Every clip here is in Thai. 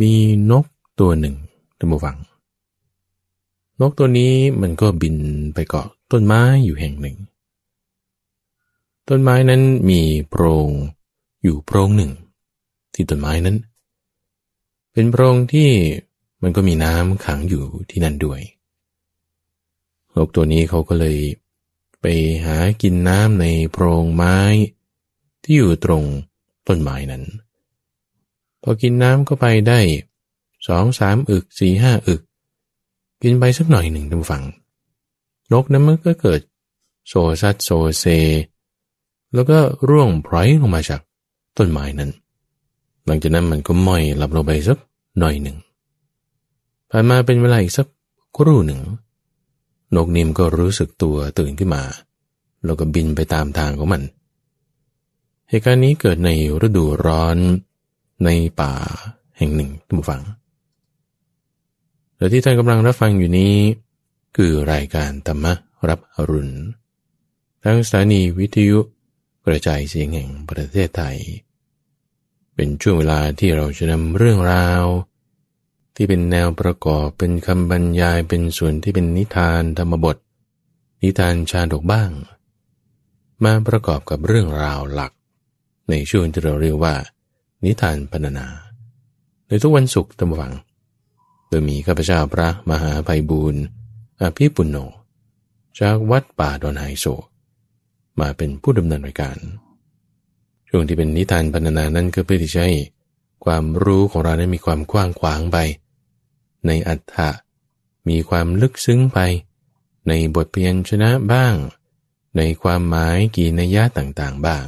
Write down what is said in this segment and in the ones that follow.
มีนกตัวหนึ่งท่านผู้ฟัง นกตัวนี้มันก็บินไปเกาะต้นไม้อยู่แห่งหนึ่ง ต้นไม้นั้นมีโพรงอยู่โพรงหนึ่ง ที่ต้นไม้นั้น เป็นโพรงที่มันก็มีน้ำขังอยู่ที่นั่นด้วย นกตัวนี้เขาก็เลยไปหากินน้ำในโพรงไม้ ที่อยู่ตรงต้นไม้นั้น พอกินน้ำก็ไปได้สองสามอึกสี่ห้าอึก กินไปสักหน่อยหนึ่งท่านฟัง นกนั้นมันก็เกิด โซซัดโซเซ แล้วก็ร่วงพลอยลงมาจากต้นไม้นั้น หลังจากนั้นมันก็ม้อยหลับลงไปสักหน่อยหนึ่งผ่านมาเป็นเวลาอีกสักครู่หนึ่ง นกนิมก็รู้สึกตัวตื่นขึ้นมา แล้วก็บินไปตามทางของมันเหตุการณ์นี้เกิดในฤดูร้อน ในป่าแห่งหนึ่งท่านฟัง และที่ท่านกำลังรับฟังอยู่นี้ คือรายการธรรมรับอรุณ ทั้งสถานีวิทยุกระจายเสียงแห่งประเทศไทย เป็นช่วงเวลาที่เราจะนำเรื่องราว ที่เป็นแนวประกอบเป็นคำบรรยายเป็นส่วนที่เป็นนิทานธรรมบท นิทานชาดกบ้าง มาประกอบกับเรื่องราวหลัก ในช่วงที่เราเรียกว่า นิทานพรรณนา ในทุกวันศุกร์ตำวัง โดยมีข้าพเจ้าพระมหาภัยบูรณ์อภิปุณโญจากวัดป่าดอนไฮโซมาเป็นผู้ดำเนินรายการ ช่วงที่เป็นนิทานพรรณนานั้นก็เพื่อที่จะให้ความรู้ของเราได้มีความกว้างขวางไป ในอัฏฐะมีความลึกซึ้งไป ในบทเพียนชนะบ้าง ในความหมายกีนัยยะต่างๆบ้าง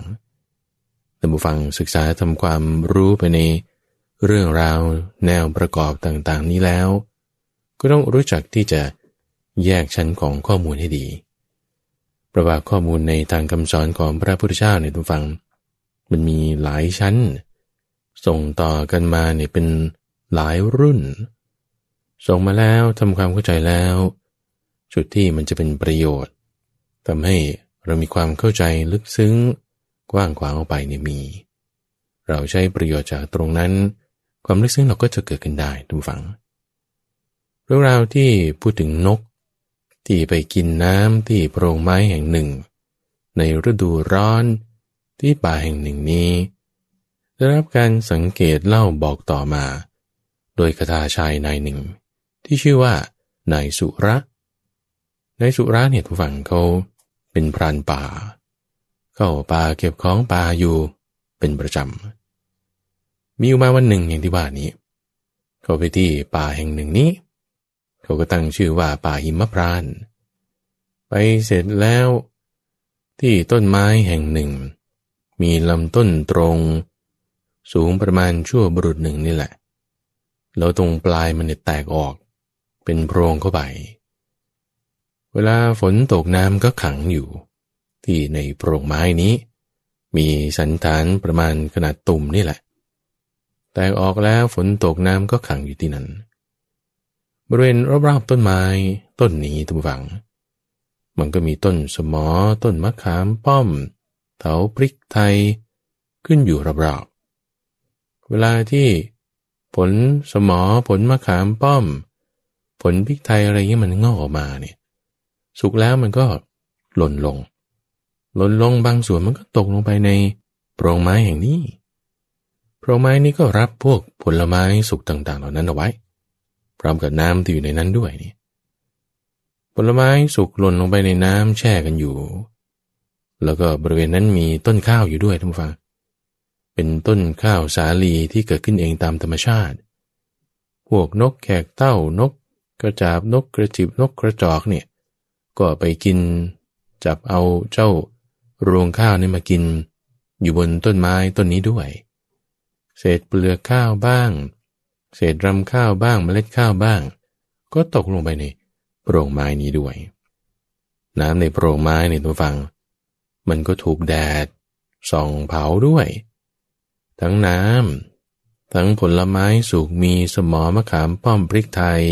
ท่านผู้ฟังศึกษาทำความรู้ไปในเรื่องราวแนวประกอบต่างๆ นี้แล้ว ก็ต้องรู้จักที่จะแยกชั้นของข้อมูลให้ดีประวัติข้อมูลในทางคำสอนของพระพุทธเจ้าในทุกฟัง มันมีหลายชั้น ส่งต่อกันมาเนี่ยเป็นหลายรุ่น ส่งมาแล้วทำความเข้าใจแล้ว จุดที่มันจะเป็นประโยชน์ทำให้เรามีความเข้าใจลึกซึ้ง กว้างขวางออกไปเนี่ยมี เราใช้ประโยชน์จากตรงนั้น ความลึกซึ้งเราก็จะเกิดขึ้นได้ทุกฝัง เรื่องราวที่พูดถึงนก ที่ไปกินน้ำที่โพรงไม้แห่งหนึ่ง ในฤดูร้อนที่ป่าแห่งหนึ่งนี้ได้รับการสังเกตเล่าบอกต่อมา โดยคาถาชายนายหนึ่ง ที่ชื่อว่านายสุระนายสุระเนี่ยทุกฝั่งเขาเป็นพรานป่า เข้าป่าเก็บของป่าอยู่เป็นประจำ มีอยู่มาวันหนึ่งอย่างที่ว่านี้ เขาไปที่ป่าแห่งหนึ่งนี้ เขาก็ตั้งชื่อว่าป่าหิมพราน ไปเสร็จแล้ว ที่ต้นไม้แห่งหนึ่ง มีลำต้นตรง สูงประมาณชั่วบรุษหนึ่งนี่แหละ แล้วตรงปลายมันแตกออก เป็นโพรงเข้าไป เวลาฝนตกน้ำก็ขังอยู่ ที่ในโพรงไม้นี้ มีสันฐานประมาณขนาดตุ่มนี่แหละ แตกออกแล้วฝนตกน้ำก็ขังอยู่ที่นั้น บริเวณรอบๆต้นไม้ต้นนี้ทุกฝัง มันก็มีต้นสมอ ต้นมะขามป้อม เถาพริกไทย ขึ้นอยู่รอบๆ เวลาที่ผลสมอผลมะขามป้อม ผลพริกไทยอะไรเงี้ยมันงอกออกมาเนี่ย สุกแล้วมันก็หล่นลง หล่นลงบางส่วนมันก็ตกลงไปในโปรงไม้แห่งนี้โพราะไม้นี้ก็รับพวกผลไม้สุกต่าง ๆ เหล่านั้นเอาไว้ พร้อมกับน้ำที่อยู่ในนั้นด้วยนี่ผลไม้สุกหล่นลงไปในน้ำแช่กันอยู่ แล้วก็บริเวณนั้นมีต้นข้าวอยู่ด้วยท่านผู้ฟัง เป็นต้นข้าวสาลีที่เกิดขึ้นเองตามธรรมชาติ พวกนกแขกเต้านก กระจาบนกกระจิบนกกระจอกเนี่ย ก็ไปกินจับเอาเจ้า รวงข้าวนี่มากิน อยู่บนต้นไม้ต้นนี้ด้วย เศษเปลือกข้าวบ้าง เศษรำข้าวบ้างเมล็ดข้าวบ้าง ก็ตกลงไปในโปร่งไม้นี้ด้วย น้ำในโปร่งไม้ในตัวฟัง มันก็ถูกแดดส่องเผาด้วย ทั้งน้ำทั้งผลไม้สุกมีสมอมะขามป้อมพริกไทย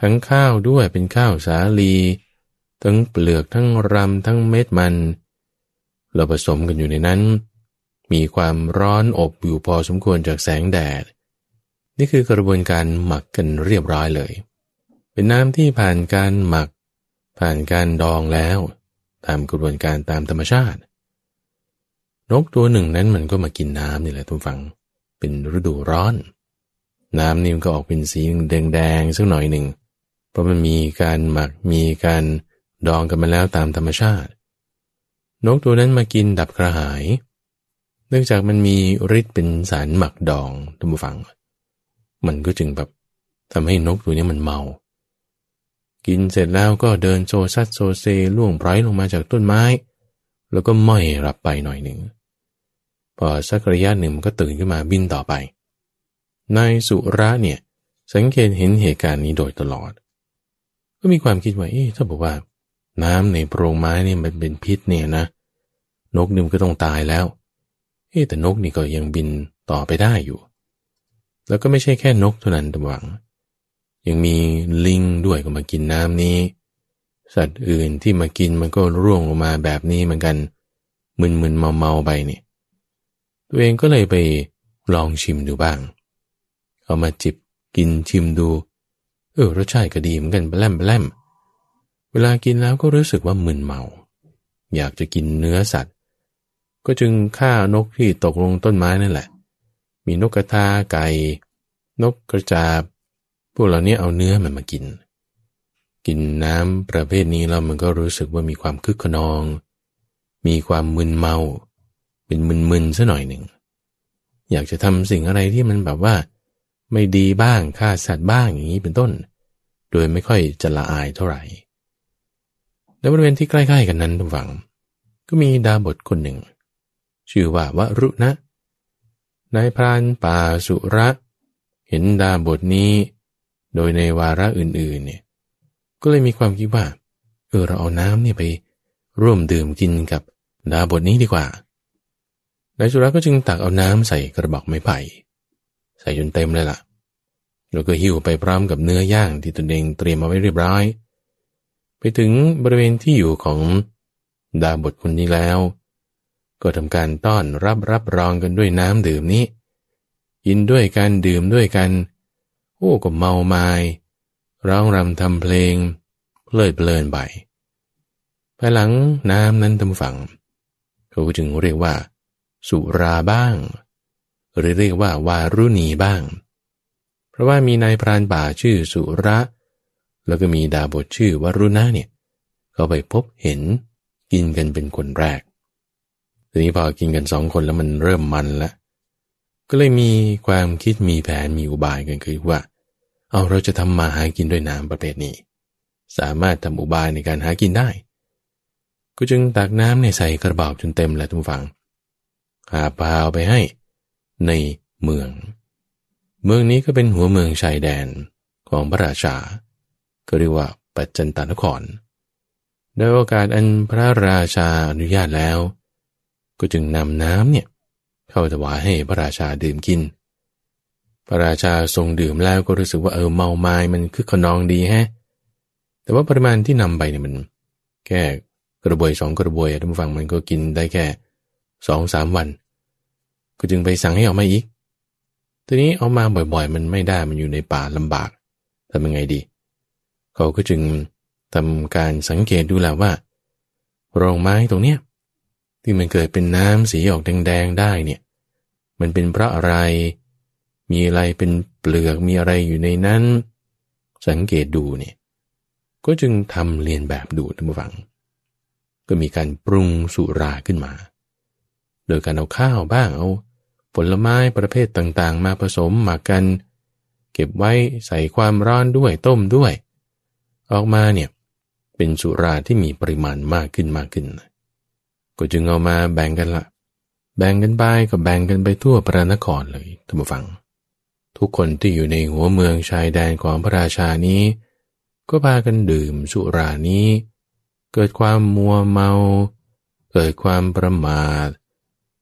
ทั้งข้าวด้วยเป็นข้าวสาลี ทั้งเปลือกทั้งรำทั้งเม็ดมัน เราผสมกันอยู่ในนั้น มีความร้อนอบอยู่พอสมควรจากแสงแดด นี่คือกระบวนการหมักกันเรียบร้อยเลย เป็นน้ำที่ผ่านการหมัก ผ่านการดองแล้ว ตามกระบวนการตามธรรมชาติ นกตัวหนึ่งนั้นมันก็มากินน้ำนี่แหละทุกฝัง เป็นฤดูร้อน น้ำนี่มันก็ออกเป็นสีแดงๆสักหน่อยหนึ่ง เพราะมันมีการหมักมีการดองกันมาแล้วตามธรรมชาติ นกตัวนั้นมากินดับกระหาย เนื่องจากมันมีฤทธิ์เป็นสารหมักดองทุกฝัง มันก็จึงแบบทำให้นกตัวนี้มันเมา กินเสร็จแล้วก็เดินโซซัดโซเซล่วงไพรลงมาจากต้นไม้ แล้วก็ม้อยรับไปหน่อยหนึ่ง พอสักระยะหนึ่งมันก็ตื่นขึ้นมาบินต่อไป นายสุระเนี่ยสังเกตเห็นเหตุการณ์นี้โดยตลอด ก็มีความคิดว่าเอ๊ะถ้าบอกว่า น้ำในโพรงไม้เนี่ยมันเป็นพิษเนี่ยนะ นกนี่มันก็ต้องตายแล้ว เอ๊แต่นกนี่ก็ยังบินต่อไปได้อยู่ แล้วก็ไม่ใช่แค่นกเท่านั้นตหวัง ยังมีลิงด้วยก็มากินน้ำนี้ สัตว์อื่นที่มากินมันก็ร่วงลงมาแบบนี้เหมือนกัน มึนๆเมาๆไปเนี่ยตัวเองก็เลยไปลองชิมดูบ้าง เอามาจิบกินชิมดู เออรสชาติก็ดีเหมือนกันแปลมแปลม เวลากินแล้วก็รู้สึกว่ามึนเมา อยากจะกินเนื้อสัตว์ ก็จึงฆ่านกที่ตกลงต้นไม้นั่นแหละ มีนกกระทาไก่ นกกระจาบ พวกเหล่านี้เอาเนื้อมันมากิน กินน้ำประเภทนี้แล้วมันก็รู้สึกว่ามีความคึกขนอง มีความมึนเมา เป็นมึนๆซะหน่อยหนึ่ง อยากจะทำสิ่งอะไรที่มันแบบว่า ไม่ดีบ้างฆ่าสัตว์บ้างอย่างนี้เป็นต้น โดยไม่ค่อยจะละอายเท่าไหร่ ในบริเวณที่ใกล้ๆกันนั้นทุกฝัง ก็มีดาบทคนหนึ่ง ชื่อว่าวรุณะนายพรานป่าสุระ เห็นดาบทนี้ โดยในวาระอื่นๆเนี่ยก็เลยมีความคิดว่าเออเราเอาน้ำเนี่ยไปร่วมดื่มกินกับดาบทนี้ดีกว่านายสุระก็จึงตักเอาน้ำใส่กระบอกไม้ไผ่ใส่จนเต็มเลยล่ะ แล้วก็หิ้วไปพร้อมกับเนื้อย่างที่ตนเองเตรียมมาไว้เรียบร้อย ไปถึงบริเวณที่อยู่ของดาบทคนนี้แล้ว ก็ทำการต้อนรับรับรองกันด้วยน้ำดื่มนี้ กินด้วยกันดื่มด้วยกัน โอ้ก็เมาไมา้ร้องรำทำเพลง เพลิดเพลินไปภายหลังน้ำนั้นทำฝัง เขาจึงเรียกว่า สุราบ้าง หรือเรียกว่าวารุณีบ้าง เพราะว่ามีนายพรานป่าชื่อสุระ แล้วก็มีดาบทชื่อวรุณะเนี่ยเขาไปพบเห็นกินกันเป็นคนแรก ทีนี้พอกินกันสองคนแล้วมันเริ่มมันแล้วก็เลยมีความคิดมีแผนมีอุบายกันคือว่า เอาเราจะทำมาหากินด้วยน้ำประเภทนี้ สามารถทำอุบายในการหากินได้ ก็จึงตักน้ำในใส่กระบอกจนเต็มแล้วทุกฝัง หาพาวไปให้ ในเมือง เมืองนี้ก็เป็นหัวเมืองชายแดนของพระราชา ก็เรียกว่าปัจจันตานครในโอกาสอันพระราชาอนุญาตแล้ว ก็จึงนำน้ำเนี่ยเข้าถวายให้พระราชาดื่มกิน พระราชาทรงดื่มแล้วก็รู้สึกว่าเออเมาไม้มันคือขนองดีแฮะ แต่ว่าปริมาณที่นำไปเนี่ยมัน แค่กระบวยสองกระบวยท่านผู้ฟังมันก็กินได้แค่สองสามวัน ก็จึงไปสั่งให้ออกมาอีก ทีนี้เอามาบ่อยๆ มันไม่ได้มันอยู่ในป่าลำบากทำยังไงดี เขาก็จึงทำการสังเกตดูแลว่า โรงไม้ตรงเนี้ยที่มันเกิดเป็นน้ำสีออกแดงๆได้เนี่ย มันเป็นเพราะอะไร มีอะไรเป็นเปลือกมีอะไรอยู่ในนั้น สังเกตดูเนี่ย ก็จึงทำเรียนแบบดูท่านผู้ฟัง ก็มีการปรุงสุราขึ้นมา โดยการเอาข้าวบ้างเอา ผลไม้ประเภทต่างๆ มาผสมหมักกัน เก็บไว้ใส่ความร้อนด้วยต้มด้วย ออกมาเนี่ยเป็นสุราที่มีปริมาณมากขึ้นมากขึ้น ก็จึงเอามาแบ่งกันละแบ่งกันไปก็แบ่งกันไปทั่วพระนครเลยท่านผู้ฟัง ทุกคนที่อยู่ในหัวเมืองชายแดนของพระราชานี้ ก็พากันดื่มสุรานี้ เกิดความมัวเมา เกิดความประมาท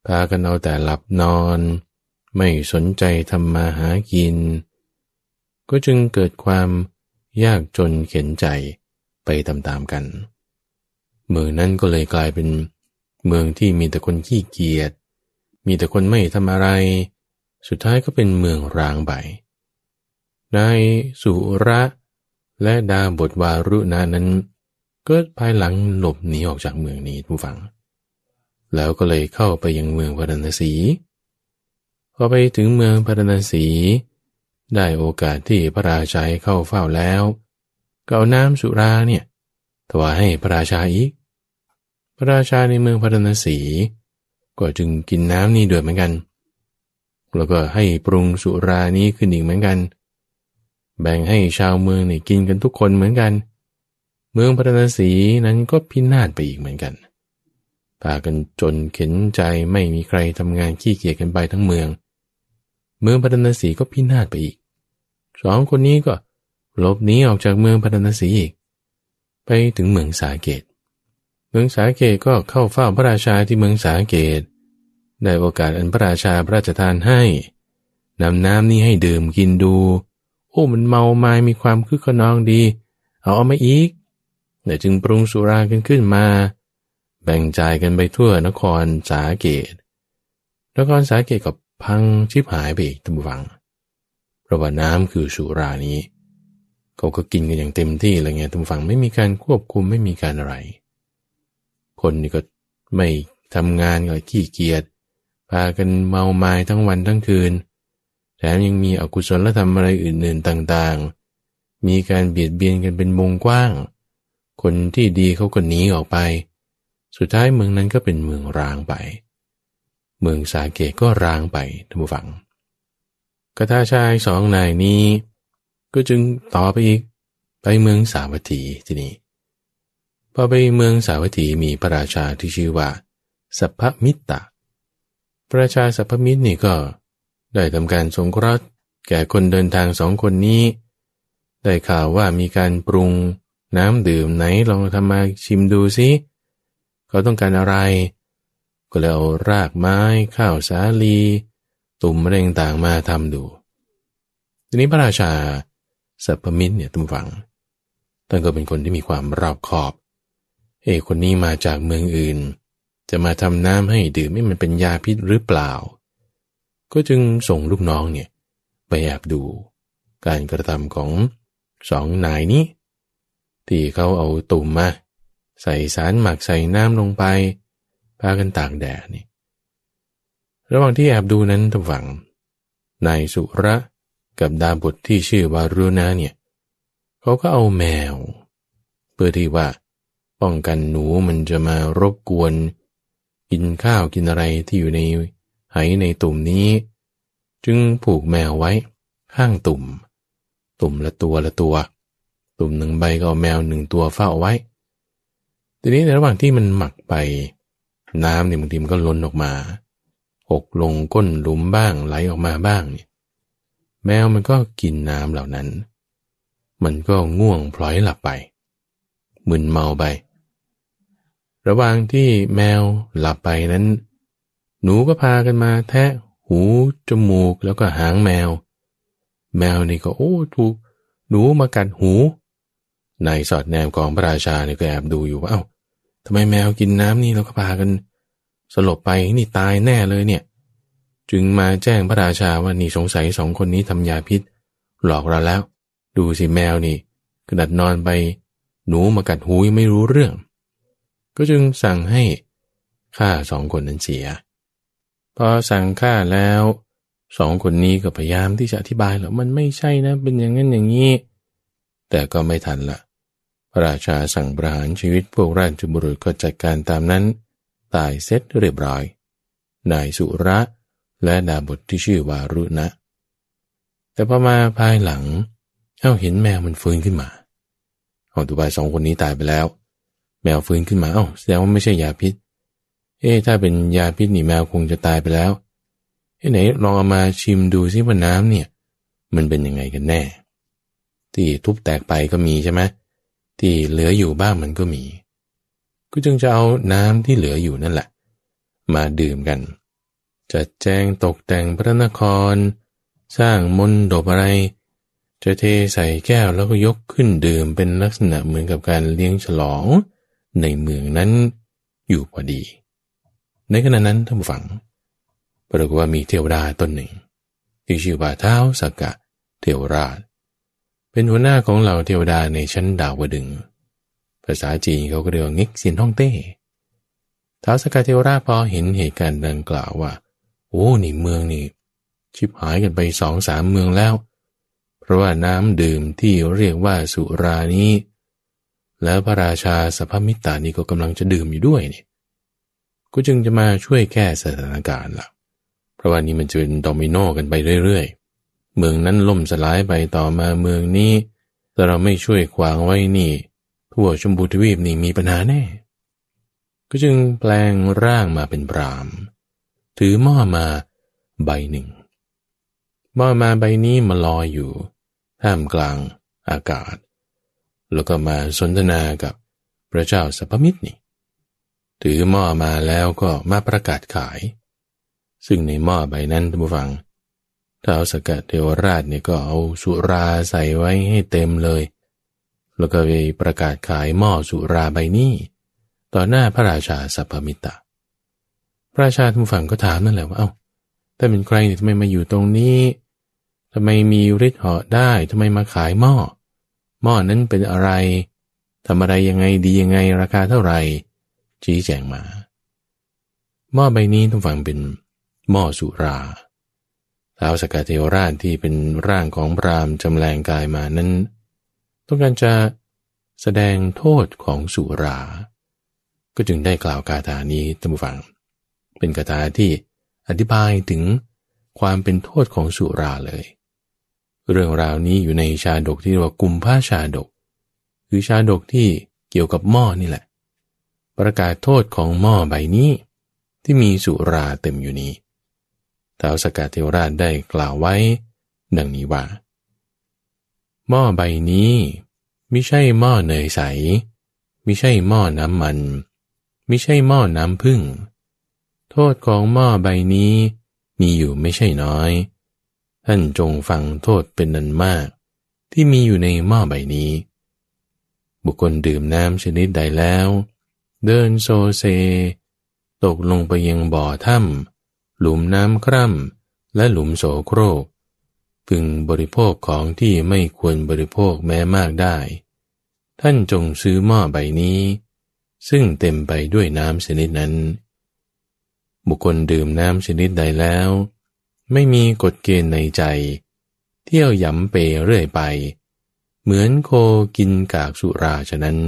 พากันเอาแต่หลับนอน ไม่สนใจทำมาหากิน ก็จึงเกิดความ ยากจนเข็นใจไปตามๆกัน เมืองนั้นก็เลยกลายเป็นเมืองที่มีแต่คนขี้เกียจ มีแต่คนไม่ทำอะไร สุดท้ายก็เป็นเมืองร้างไปนายสุระและดาบทวารุณานั้นก็ภายหลังหลบหนีออกจากเมืองนี้ผู้ฟัง แล้วก็เลยเข้าไปยังเมืองพาราณสีพอไปถึงเมืองพาราณสี ได้โอกาสที่พระราชาเข้าเฝ้าแล้วก็เอาน้ำสุราเนี่ยถวายให้พระราชาอีก พระราชาในเมืองพาราณสี ก็จึงกินน้ำนี้ด้วยเหมือนกัน แล้วก็ให้ปรุงสุรานี้ขึ้นอีกเหมือนกัน แบ่งให้ชาวเมืองนี่กินกันทุกคนเหมือนกัน เมืองพาราณสีนั้นก็พินาศไปอีกเหมือนกันพากันจนเข็นใจไม่มีใครทำงานขี้เกียจกันไปทั้งเมือง เมืองพาราสีก็พินาศไปอีกสองคนนี้ก็หลบหนีออกจากเมืองพาราสีอีก ไปถึงเมืองสาเกต เมืองสาเกตก็เข้าเฝ้าพระราชาที่เมืองสาเกต ได้โอกาสอันพระราชาพระราชทานให้นำน้ำนี้ให้ดื่มกินดู โอ้มันเมาไมามีความคึกขนองดี เอาเอามาอีกแต่จึงปรุงสุรากันขึ้นมา แบ่งจ่ายกันไปทั่วนครสาเกต นครสาเกตก็ พังชิบหายไปอีกทั้งวังเพราะว่าน้ำคือสุรานี้เขาก็กินกันอย่างเต็มที่อะไรเงี้ยทุกฝั่งไม่มีการควบคุมไม่มีการอะไร คนนี่ก็ไม่ทำงานก็ขี้เกียจพากันเมาไม้ทั้งวันทั้งคืนแถมยังมีอกุศลธรรมอะไรอื่นๆต่างๆ มีการเบียดเบียนกันเป็นวงกว้าง คนที่ดีเขาก็หนีออกไป สุดท้ายเมืองนั้นก็เป็นเมืองร้างไป เมืองสาเกตก็ร้างไปท่านผู้ฟังกระทาชายสองนายนี้ ก็จึงต่อไปอีกไปเมืองสาวัตถีที่นี่พอไปเมืองสาวัตถีมีพระราชาที่ชื่อว่า สัพพมิตรพระราชาสัพพมิตรนี่ก็ได้ทำการสงเคราะห์แก่คนเดินทางสองคนนี้ ได้ข่าวว่ามีการปรุงน้ำดื่มไหนลองทำมาชิมดูสิเขาต้องการอะไร ก็เลยเอารากไม้ข้าวสาลี ตุ่มมะเร็งต่างมาทำดู ทีนี้พระราชาสัพพมิตรเนี่ยทุกฝังท่านก็เป็นคนที่มีความรอบคอบ เอคนนี้มาจากเมืองอื่น จะมาทำน้ำให้ดื่มไม่มันเป็นยาพิษหรือเปล่า ก็จึงส่งลูกน้องเนี่ยไปแอบดูการกระทำของสองนายนี้ ที่เขาเอาตุ่มมาใส่สารหมักใส่น้ำลงไป พากันตากแดดนี่ ระหว่างที่แอบดูนั้นทุกฝังนายสุระกับดาบทที่ชื่อวารุณาเนี่ยเขาก็เอาแมว เพื่อที่ว่า ป้องกันหนูมันจะมารบกวน กินข้าวกินอะไรที่อยู่ในไหในตุ่มนี้ จึงผูกแมวไว้ ข้างตุ่ม ตุ่มละตัวละตัว ตุ่มหนึ่งใบก็เอาแมวหนึ่งตัวเฝ้าไว้ ทีนี้ในระหว่างที่มันหมักไป น้ำเนี่ยบางทีมันก็ล้นออกมา หกลงก้นหลุมบ้างไหลออกมาบ้างเนี่ยแมวมันก็กินน้ำเหล่านั้น มันก็ง่วงพลอยหลับไปมึนเมาไป ระหว่างที่แมวหลับไปนั้น หนูก็พากันมาแทะหูจมูกแล้วก็หางแมว แมวนี่ก็โอ้ถูกหนูมากัดหูนายสอดแนมกองพระราชาเนี่ยก็แอบดูอยู่ว่าเอา้า ทำไมแมวกินน้ำนี่เราก็พากัน สลบไปนี่ตายแน่เลยเนี่ย จึงมาแจ้งพระราชาว่านี่สงสัยสองคนนี้ทำยาพิษ หลอกเราแล้ว ดูสิแมวนี่ขนาดนอนไป หนูมากัดหูยังไม่รู้เรื่อง ก็จึงสั่งให้ฆ่าสองคนนั้นเสียพอสั่งฆ่าแล้วสองคนนี้ก็พยายามที่จะอธิบายแล้วมันไม่ใช่นะ เป็นอย่างนั้นอย่างนี้ แต่ก็ไม่ทันละ ระราชาสั่งประหารชีวิตพวกราชบุรุษก็จัดการตามนั้น ตายเสร็จเรียบร้อย นายสุระและดาบทที่ชื่อวารุณะ แต่พอมาภายหลัง เอ้าเห็นแมวมันฟื้นขึ้นมาเอาตัวไปสองคนนี้ตายไปแล้ว แมวฟื้นขึ้นมา เอ้าแสดงว่าไม่ใช่ยาพิษ เอ๊ถ้าเป็นยาพิษนี่แมวคงจะตายไปแล้วเอ้ไหนลองเอามาชิมดูซิว่าน้ำเนี่ย มันเป็นยังไงกันแน่ ที่ทุบแตกไปก็มีใช่ไหม ที่เหลืออยู่บ้างมันก็มี ก็จึงจะเอาน้ำที่เหลืออยู่นั่นแหละ มาดื่มกัน จัดแจงตกแต่งพระนคร สร้างมนดบอะไร จะเทใส่แก้วแล้วก็ยกขึ้นดื่มเป็นลักษณะเหมือนกับการเลี้ยงฉลองในเมืองนั้นอยู่พอดี ในขณะนั้นท่านผู้ฟัง ปรากฏว่ามีเทวดาตนหนึ่งที่ชื่อว่าเท้าสักกะเทวราช เป็นหัวหน้าของเหล่าเทวดาในชั้นดาวดึง ภาษาจีนเขาก็เรียกงิกเซียนท่องเต้ท้าวสกาเทวราชพอเห็นเหตุการณ์ดังกล่าวว่า โอ้นี่เมืองนี่ ชิบหายกันไปสองสามเมืองแล้ว เพราะว่าน้ำดื่มที่เรียกว่าสุรานี้ แล้วพระราชาสัพพมิตานี่ก็กำลังจะดื่มอยู่ด้วยนี่ก็จึงจะมาช่วยแก้สถานการณ์ล่ะ เพราะว่านี่มันจะเป็นโดมิโนกันไปเรื่อยๆ เมืองนั้นล่มสลายไปต่อมาเมืองนี้ถ้าเราไม่ช่วยขวางไว้นี่ ทั่วชมพูทวีปนี่มีปัญหาแน่ ก็จึงแปลงร่างมาเป็นปรามถือหม้อมาใบหนึ่งหม้อมาใบนี้มาลอยอยู่ท่ามกลางอากาศ แล้วก็มาสนทนากับพระเจ้าสัพพมิตรนี่ถือหม้อมาแล้วก็มาประกาศขาย ซึ่งในหม้อใบนั้นท่านผู้ฟัง ท้าวสกัดเทวราชเนี่ยก็เอาสุราใส่ไว้ให้เต็มเลย แล้วก็ไปประกาศขายหม้อสุราใบนี้ ต่อหน้าพระราชาสัพพมิตรพระราชาท่านผู้ฟังก็ถามนั่นแหละว่าเอา้าแต่เป็นใครเนี่ยทำไมมาอยู่ตรงนี้ทำไมมีฤทธิ์เหาะได้ทำไมมาขายหม้อ หม้อนั้นเป็นอะไรทำอะไรยังไงดียังไงราคาเท่าไหร่ชี้แจงมา หม้อใบนี้ต้องฟังเป็นหม้อสุรา ท้าวสกาเทวราชที่เป็นร่างของพรามจำแรงกายมานั้น ต้องการจะแสดงโทษของสุรา ก็จึงได้กล่าวคาถานี้ท่านผู้ฟัง เป็นคาถาที่อธิบายถึงความเป็นโทษของสุราเลย เรื่องราวนี้อยู่ในชาดกที่เรียกว่ากุมภาชาดก คือชาดกที่เกี่ยวกับหม้อนี่แหละ ประกาศโทษของหม้อใบนี้ที่มีสุราเต็มอยู่นี้ ท้าวสกัดเทวราชได้กล่าวไว้ ดังนี้ว่า หม้อใบนี้ไม่ใช่หม้อเนยใสไม่ใช่หม้อน้ำมันไม่ใช่หม้อน้ำพึ่ง โทษของหม้อใบนี้ มีอยู่ไม่ใช่น้อย ท่านจงฟังโทษเป็นนันมาก ที่มีอยู่ในหม้อใบนี้ บุคคลดื่มน้ำชนิดใดแล้ว เดินโซเซ ตกลงไปยังบ่อถ้ำ หลุมน้ำคร่ำและหลุมโสโครกพึงบริโภคของที่ไม่ควรบริโภคแม้มากได้ ท่านจงซื้อหม้อใบนี้ ซึ่งเต็มไปด้วยน้ำชนิดนั้น บุคคลดื่มน้ำชนิดใดแล้ว ไม่มีกฎเกณฑ์ในใจ เที่ยวย้ำเปเรื่อยไป เหมือนโคกินกากสุราฉะนั้น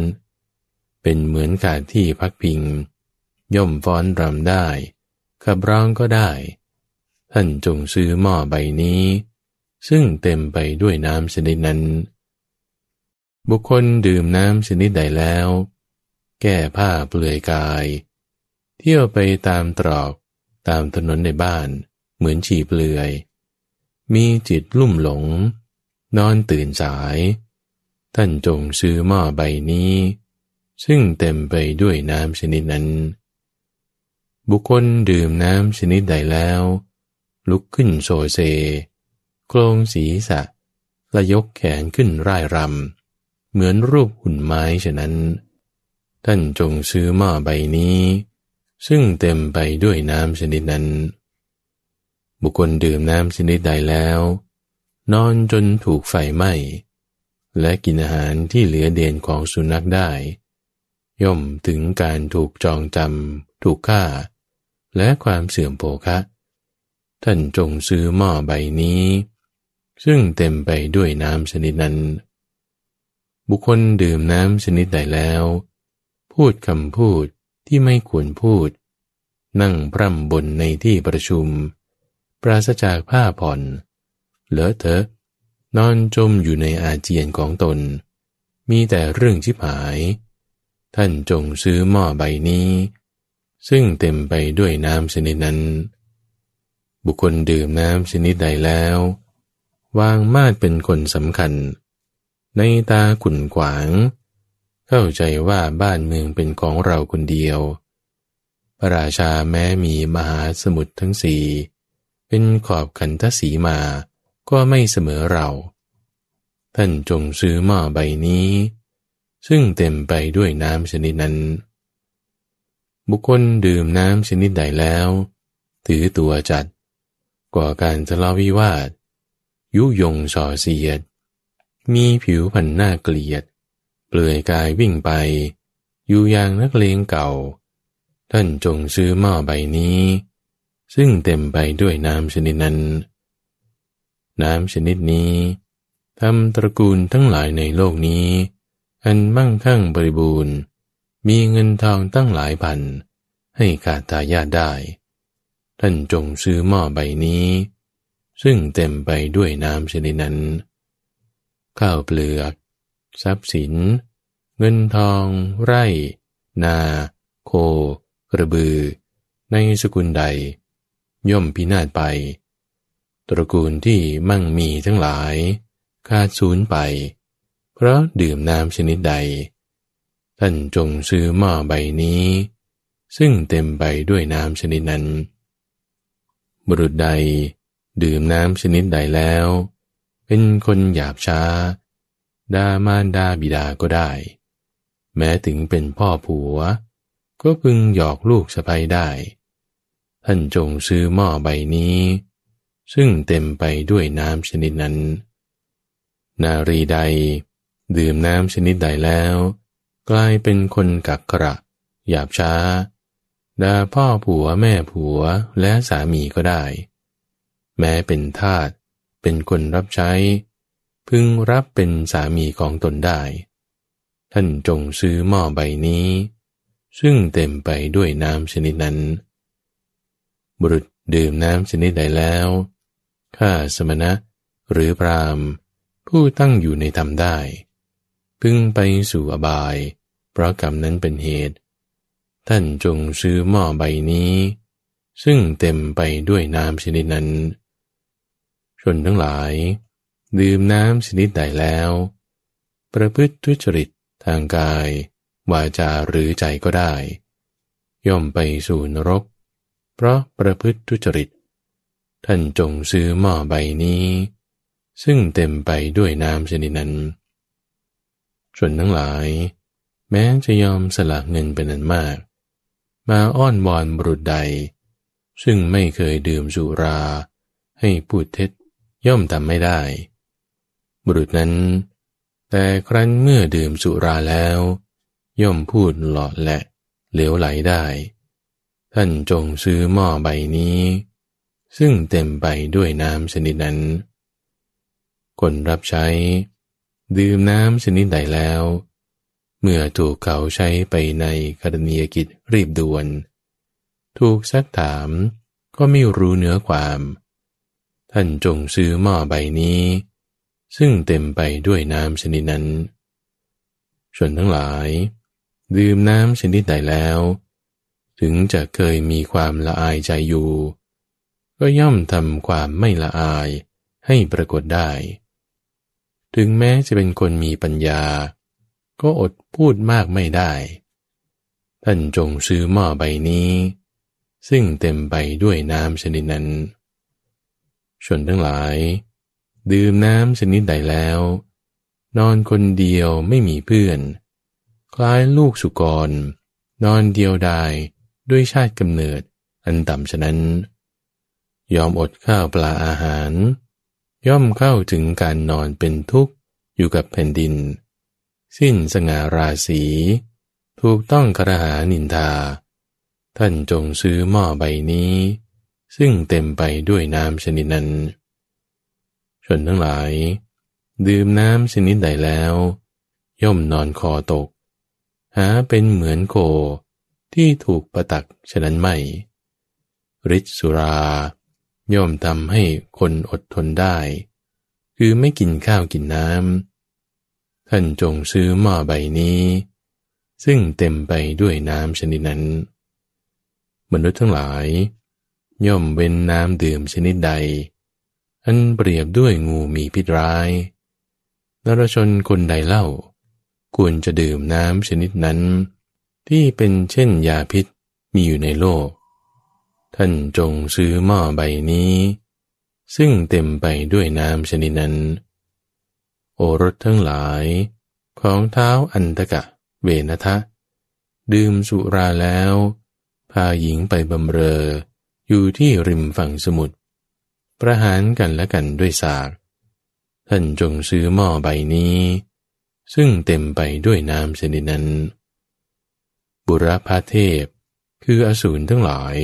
เป็นเหมือนการที่พักพิง ย่อมฟ้อนรำได้ ขับร้องก็ได้ ท่านจงซื้อหม้อใบนี้ ซึ่งเต็มไปด้วยน้ำชนิดนั้น บุคคลดื่มน้ำชนิดใดแล้ว แก้ผ้าเปลือยกาย เที่ยวไปตามตรอกตามถนนในบ้าน เหมือนฉี่เปลือย มีจิตลุ่มหลง นอนตื่นสาย ท่านจงซื้อหม้อใบนี้ ซึ่งเต็มไปด้วยน้ำชนิดนั้น บุคคลดื่มน้ำชนิดใดแล้ว ลุกขึ้นโซเซ โครงศีรษะและยกแขนขึ้นร่ายรำ เหมือนรูปหุ่นไม้ฉะนั้น ท่านจงซื้อหม้อใบนี้ ซึ่งเต็มไปด้วยน้ำชนิดนั้น บุคคลดื่มน้ำชนิดใดแล้ว นอนจนถูกไฟไหม้และกินอาหารที่เหลือเด่นของสุนัขได้ ย่อมถึงการถูกจองจำถูกฆ่า และความเสื่อมโภคะ ท่านจงซื้อหม้อใบนี้ ซึ่งเต็มไปด้วยน้ำชนิดนั้น บุคคลดื่มน้ำชนิดใดแล้ว พูดคำพูดที่ไม่ควรพูด นั่งพร่ำบนในที่ประชุม ปราศจากผ้าผ่อน เหลือเถอะนอนจมอยู่ในอาเจียนของตน มีแต่เรื่องชิบหาย ท่านจงซื้อหม้อใบนี้ ซึ่งเต็มไปด้วยน้ำชนิดนั้น บุคคลดื่มน้ำชนิดใดแล้ว วางมาดเป็นคนสำคัญ ในตาขุนขวาง เข้าใจว่าบ้านเมืองเป็นของเราคนเดียว พระราชาแม้มีมหาสมุทรทั้งสี่เป็นขอบขันทศีมาก็ไม่เสมอเรา ท่านจงซื้อหม้อใบนี้ ซึ่งเต็มไปด้วยน้ำชนิดนั้น บุคคลดื่มน้ำชนิดใดแล้ว ถือตัวจัด ก่อการทะเลาะวิวาท ยุยงส่อเสียด มีผิวผันหน้าเกลียด เปลือยกายวิ่งไป อยู่อย่างนักเลงเก่า ท่านจงซื้อหม้อใบนี้ ซึ่งเต็มไปด้วยน้ำชนิดนั้น น้ำชนิดนี้ทำตระกูลทั้งหลายในโลกนี้ อันมั่งคั่งบริบูรณ์ มีเงินทองตั้งหลายพัน ให้กาตายาได้ ท่านจงซื้อหม้อใบนี้ ซึ่งเต็มไปด้วยน้ำชนิดนั้น ข้าวเปลือก ทรัพย์สิน เงินทอง ไร่ นา โค กระบือ ในสกุลใด ย่อมพินาศไป ตระกูลที่มั่งมีทั้งหลาย ขาดสูญไป เพราะดื่มน้ำชนิดใด ท่านจงซื้อหม้อใบนี้ ซึ่งเต็มไปด้วยน้ำชนิดนั้น บุรุษใดดื่มน้ำชนิดใดแล้ว เป็นคนหยาบช้าดามารดาบิดาก็ได้ แม้ถึงเป็นพ่อผัว ก็พึงหยอกลูกสะใภ้ได้ ท่านจงซื้อหม้อใบนี้ ซึ่งเต็มไปด้วยน้ำชนิดนั้น นารีใด ดื่มน้ำชนิดใดแล้ว กลายเป็นคนกักกระ หยาบช้าด่าพ่อผัวแม่ผัวและสามีก็ได้ แม้เป็นทาสเป็นคนรับใช้ พึงรับเป็นสามีของตนได้ ท่านจงซื้อหม้อใบนี้ ซึ่งเต็มไปด้วยน้ำชนิดนั้น บุรุษดื่มน้ำชนิดใดแล้วข้าสมณะหรือพรามผู้ตั้งอยู่ในธรรมได้ พึงไปสู่อบายเราะกรรมนั้นเป็นเหตุ ท่านจงซื้อหม้อใบนี้ ซึ่งเต็มไปด้วยน้ำชนิดนั้น ชนทั้งหลาย ดื่มน้ำชนิดใดแล้ว ประพฤติทุจริตทางกาย วาจาหรือใจก็ได้ ย่อมไปสู่นรก เพราะประพฤติทุจริต ท่านจงซื้อหม้อใบนี้ ซึ่งเต็มไปด้วยน้ำชนิดนั้นส่วนทั้งหลาย แม้จะยอมสละเงินเป็นอันมาก มาอ้อนวอนบุรุษใด ซึ่งไม่เคยดื่มสุรา ให้พูดเท็จย่อมทำไม่ได้ บุรุษนั้น แต่ครั้นเมื่อดื่มสุราแล้ว ย่อมพูดหลอดและเหลวไหลได้ ท่านจงซื้อหม้อใบนี้ ซึ่งเต็มไปด้วยน้ำชนิดนั้น คนรับใช้ ดื่มน้ำชนิดใดแล้ว เมื่อถูกเขาใช้ไปในกรณียกิจรีบด่วน ถูกซักถามก็ไม่รู้เนื้อความ ท่านจงซื้อหม้อใบนี้ ซึ่งเต็มไปด้วยน้ำชนิดนั้น ส่วนทั้งหลาย ดื่มน้ำชนิดใดแล้ว ถึงจะเคยมีความละอายใจอยู่ ก็ย่อมทำความไม่ละอายให้ปรากฏได้ ถึงแม้จะเป็นคนมีปัญญา ก็อดพูดมากไม่ได้ ท่านจงซื้อหม้อใบนี้ ซึ่งเต็มไปด้วยน้ำชนิดนั้น ชนทั้งหลาย ดื่มน้ำชนิดใดแล้ว นอนคนเดียวไม่มีเพื่อน คล้ายลูกสุกร นอนเดียวดายด้วยชาติกำเนิดอันต่ำฉะนั้น ยอมอดข้าวปลาอาหาร ย่อมเข้าถึงการนอนเป็นทุกข์อยู่กับแผ่นดิน สิ้นสง่าราศี ถูกต้องคระหานินทา ท่านจงซื้อหม้อใบนี้ ซึ่งเต็มไปด้วยน้ำชนิดนั้น ชนทั้งหลาย ดื่มน้ำชนิดใดแล้ว ย่อมนอนคอตก หาเป็นเหมือนโคที่ถูกประตักฉะนั้นไม่ฤทธิสุรา ย่อมทำให้คนอดทนได้ คือไม่กินข้าวกินน้ำ ท่านจงซื้อหม้อใบนี้ ซึ่งเต็มไปด้วยน้ำชนิดนั้น มนุษย์ทั้งหลาย ย่อมเว้นน้ำดื่มชนิดใด อันเปรียบด้วยงูมีพิษร้ายนรชนคนใดเล่า ควรจะดื่มน้ำชนิดนั้น ที่เป็นเช่นยาพิษมีอยู่ในโลก ท่านจงซื้อหม้อใบนี้ ซึ่งเต็มไปด้วยน้ำชนิดนั้น โอรสทั้งหลาย ของเท้าอันตกะเวนทะ ดื่มสุราแล้ว พาหญิงไปบำเรอ อยู่ที่ริมฝั่งสมุทรประหารกันและกันด้วยสาก ท่านจงซื้อหม้อใบนี้ ซึ่งเต็มไปด้วยน้ำชนิดนั้น บุรพาเทพ คืออสูรทั้งหลาย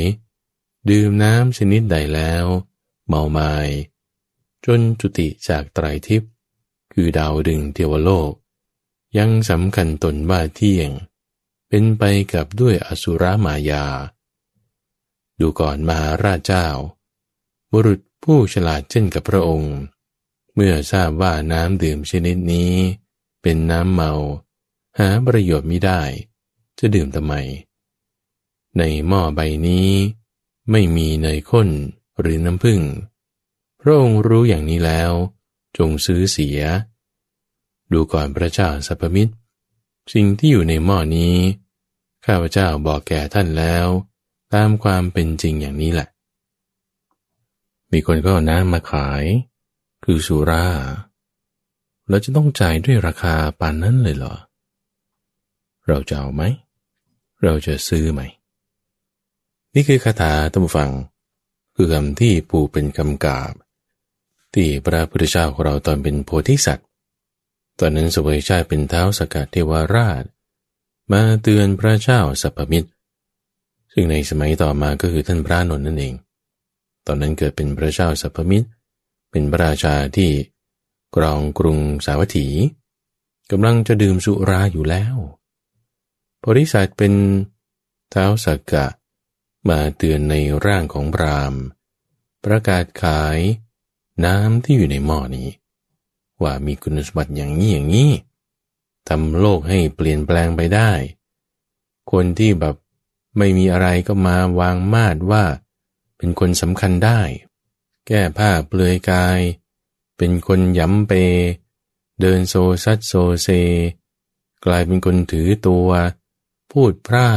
ดื่มน้ำชนิดใดแล้ว เมาไมา้จนจุติจากไตรทิพย์ คือดาวดึงเทวโลก ยังสำคัญตนว่าเที่ยง เป็นไปกับด้วยอสุรมายา ดูก่อนมาราชเจ้า บุรุษผู้ฉลาดเช่นกับพระองค์ เมื่อทราบว่าน้ำดื่มชนิดนี้ เป็นน้ำเมา หาประโยชน์ไม่ได้ จะดื่มทำไม ในหม้อใบนี้ ไม่มีเนยข้นหรือน้ำผึ้งพระองค์รู้อย่างนี้แล้ว จงซื้อเสีย ดูก่อนพระเจ้าสัพมิตร สิ่งที่อยู่ในหม้อนี้ ข้าพเจ้าบอกแก่ท่านแล้ว ตามความเป็นจริงอย่างนี้แหละ มีคนก็เอาน้ำมาขาย คือสุราเราจะต้องจ่ายด้วยราคาปานนั้นเลยเหรอ เราจะเอาไหม เราจะซื้อไหม นี่คือคาถาตัมฟัง คือคำที่ปูเป็นคำกาบ ที่พระพุทธเจ้าของเราตอนเป็นโพธิสัตว์ ตอนนั้นสวยชาติเป็นเท้าสกัดเทวราช มาเตือนพระเจ้าสัพพมิตร ซึ่งในสมัยต่อมาก็คือท่านพระนนท์นั่นเอง ตอนนั้นเกิดเป็นพระเจ้าสัพพมิตร เป็นพระราชาที่กรองกรุงสาวัตถีกำลังจะดื่มสุราอยู่แล้วโพธิสัตว์เป็นเท้าสักกะ มาเตือนในร่างของพรามประกาศขาย น้ำที่อยู่ในหม้อนี้ ว่ามีคุณสมบัติอย่างนี้อย่างนี้ทำโลกให้เปลี่ยนแปลงไปได้ คนที่แบบไม่มีอะไรก็มาวางมาดว่า เป็นคนสำคัญได้ แก้ผ้าเปลือยกาย เป็นคนย้ำเป เดินโซซัดโซเซ กลายเป็นคนถือตัว พูดพร่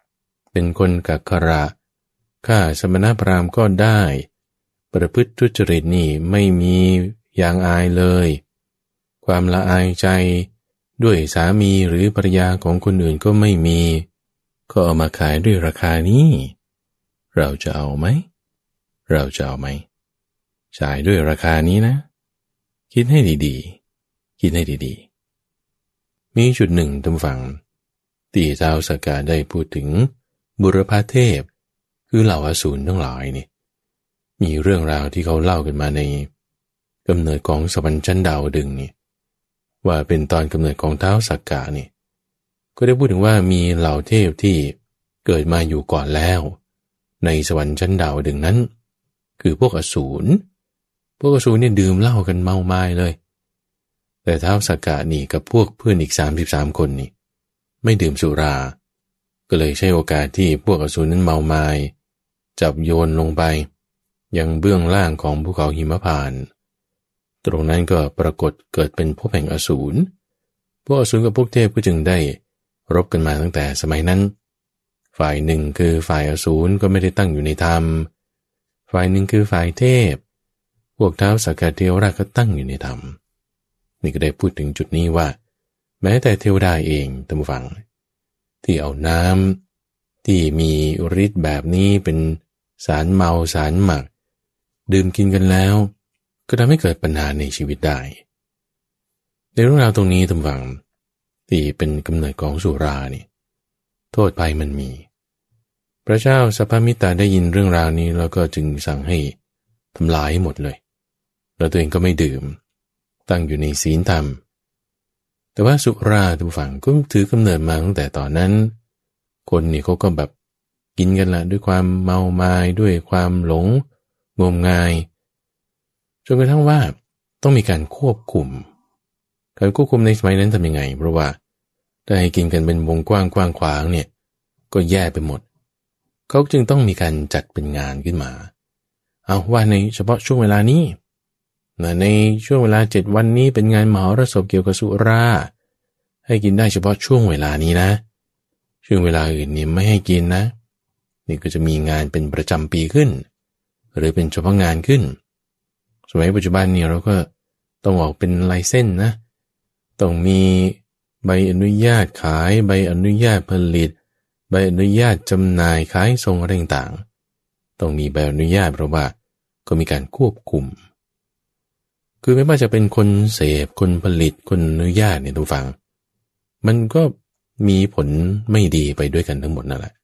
ำเป็นคนกักขระข้าสมณพราหมณ์ก็ได้ ประพฤติทุจริตนี่ไม่มีอย่างอายเลย ความละอายใจด้วยสามีหรือภรรยาของคนอื่นก็ไม่มี ก็เอามาขายด้วยราคานี้ เราจะเอาไหม เราจะเอาไหมจ่ายด้วยราคานี้นะ คิดให้ดีๆ คิดให้ดีๆ มีจุดหนึ่งตำฝัง ตีเจ้าสกาได้พูดถึงบุรพาเทพ คือเหล่าอสูรทั้งหลายนี่ มีเรื่องราวที่เขาเล่ากันมาในกำเนิดของสวรรค์ชั้นดาวดึงนี่ว่าเป็นตอนกำเนิดของเท้าสักกะนี่ก็ได้พูดถึงว่ามีเหล่าเทพที่เกิดมาอยู่ก่อนแล้ว ในสวรรค์ชั้นดาวดึงนั้น คือพวกอสูรพวกอสูรเนี่ยดื่มเหล้ากันเมาไม้เลย แต่เท้าสักกะนี่กับพวกเพื่อนอีกสามสิบสามคนนี่ ไม่ดื่มสุรา ก็เลยใช้โอกาสที่พวกอสูรนั้นเมาไม้จับโยนลงไป ยังเบื้องล่างของภูเขาหิมพาน ตรงนั้นก็ปรากฏเกิดเป็นพวกแห่งอสูร พวกอสูรกับพวกเทพก็จึงได้รบกันมาตั้งแต่สมัยนั้น ฝ่ายหนึ่งคือฝ่ายอสูรก็ไม่ได้ตั้งอยู่ในธรรม ฝ่ายหนึ่งคือฝ่ายเทพ พวกเท้าสักกะเทวราชก็ตั้งอยู่ในธรรม นี่ก็ได้พูดถึงจุดนี้ว่า แม้แต่เทวดาเองตามฟัง ที่เอาน้ำที่มีฤทธิ์แบบนี้เป็นสารเมาสารหมัก ดื่มกินกันแล้ว ก็ทำให้เกิดปัญหาในชีวิตได้ ในเรื่องราวตรงนี้ตำฝังที่เป็นกำเนิดของสุรานี่โทษภัยมันมี พระเจ้าสัพพมิตาได้ยินเรื่องราวนี้แล้วก็จึงสั่งให้ทำลายให้หมดเลย แล้วตัวเองก็ไม่ดื่ม ตั้งอยู่ในศีลธรรม แต่ว่าสุราทุกฝั่งก็ถือกำเนิดมาตั้งแต่ตอนนั้น คนนี่เขาก็แบบกินกันละด้วยความเมาไมา้ด้วยความหลง งมงายจนกระทั่งว่าต้องมีการควบคุม การควบคุมในสมัยนั้นทำยังไง เพราะว่าถ้าให้กินกันเป็นวงกว้างกว้างขวางเนี่ย ก็แย่ไปหมด เขาจึงต้องมีการจัดเป็นงานขึ้นมา เอาว่าในเฉพาะช่วงเวลานี้ในช่วงเวลาเจ็ดวันนี้เป็นงานมหรสพเกี่ยวกับสุรา ให้กินได้เฉพาะช่วงเวลานี้นะ ช่วงเวลาอื่นเนี่ยไม่ให้กินนะ นี่ก็จะมีงานเป็นประจำปีขึ้น หรือเป็นเฉพาะงานขึ้น สมัยปัจจุบันเนี่ยเราก็ต้องออกเป็นลายเส้นนะ ต้องมีใบอนุญาตขาย ใบอนุญาตผลิต ใบอนุญาตจำหน่ายขายส่งอะไรต่างๆ ต้องมีใบอนุญาตเพราะว่าก็มีการควบคุม คือไม่ว่าจะเป็นคนเสพ คนผลิต คนอนุญาตเนี่ยทุกฝัง มันก็มีผลไม่ดีไปด้วยกันทั้งหมดนั่นแหละ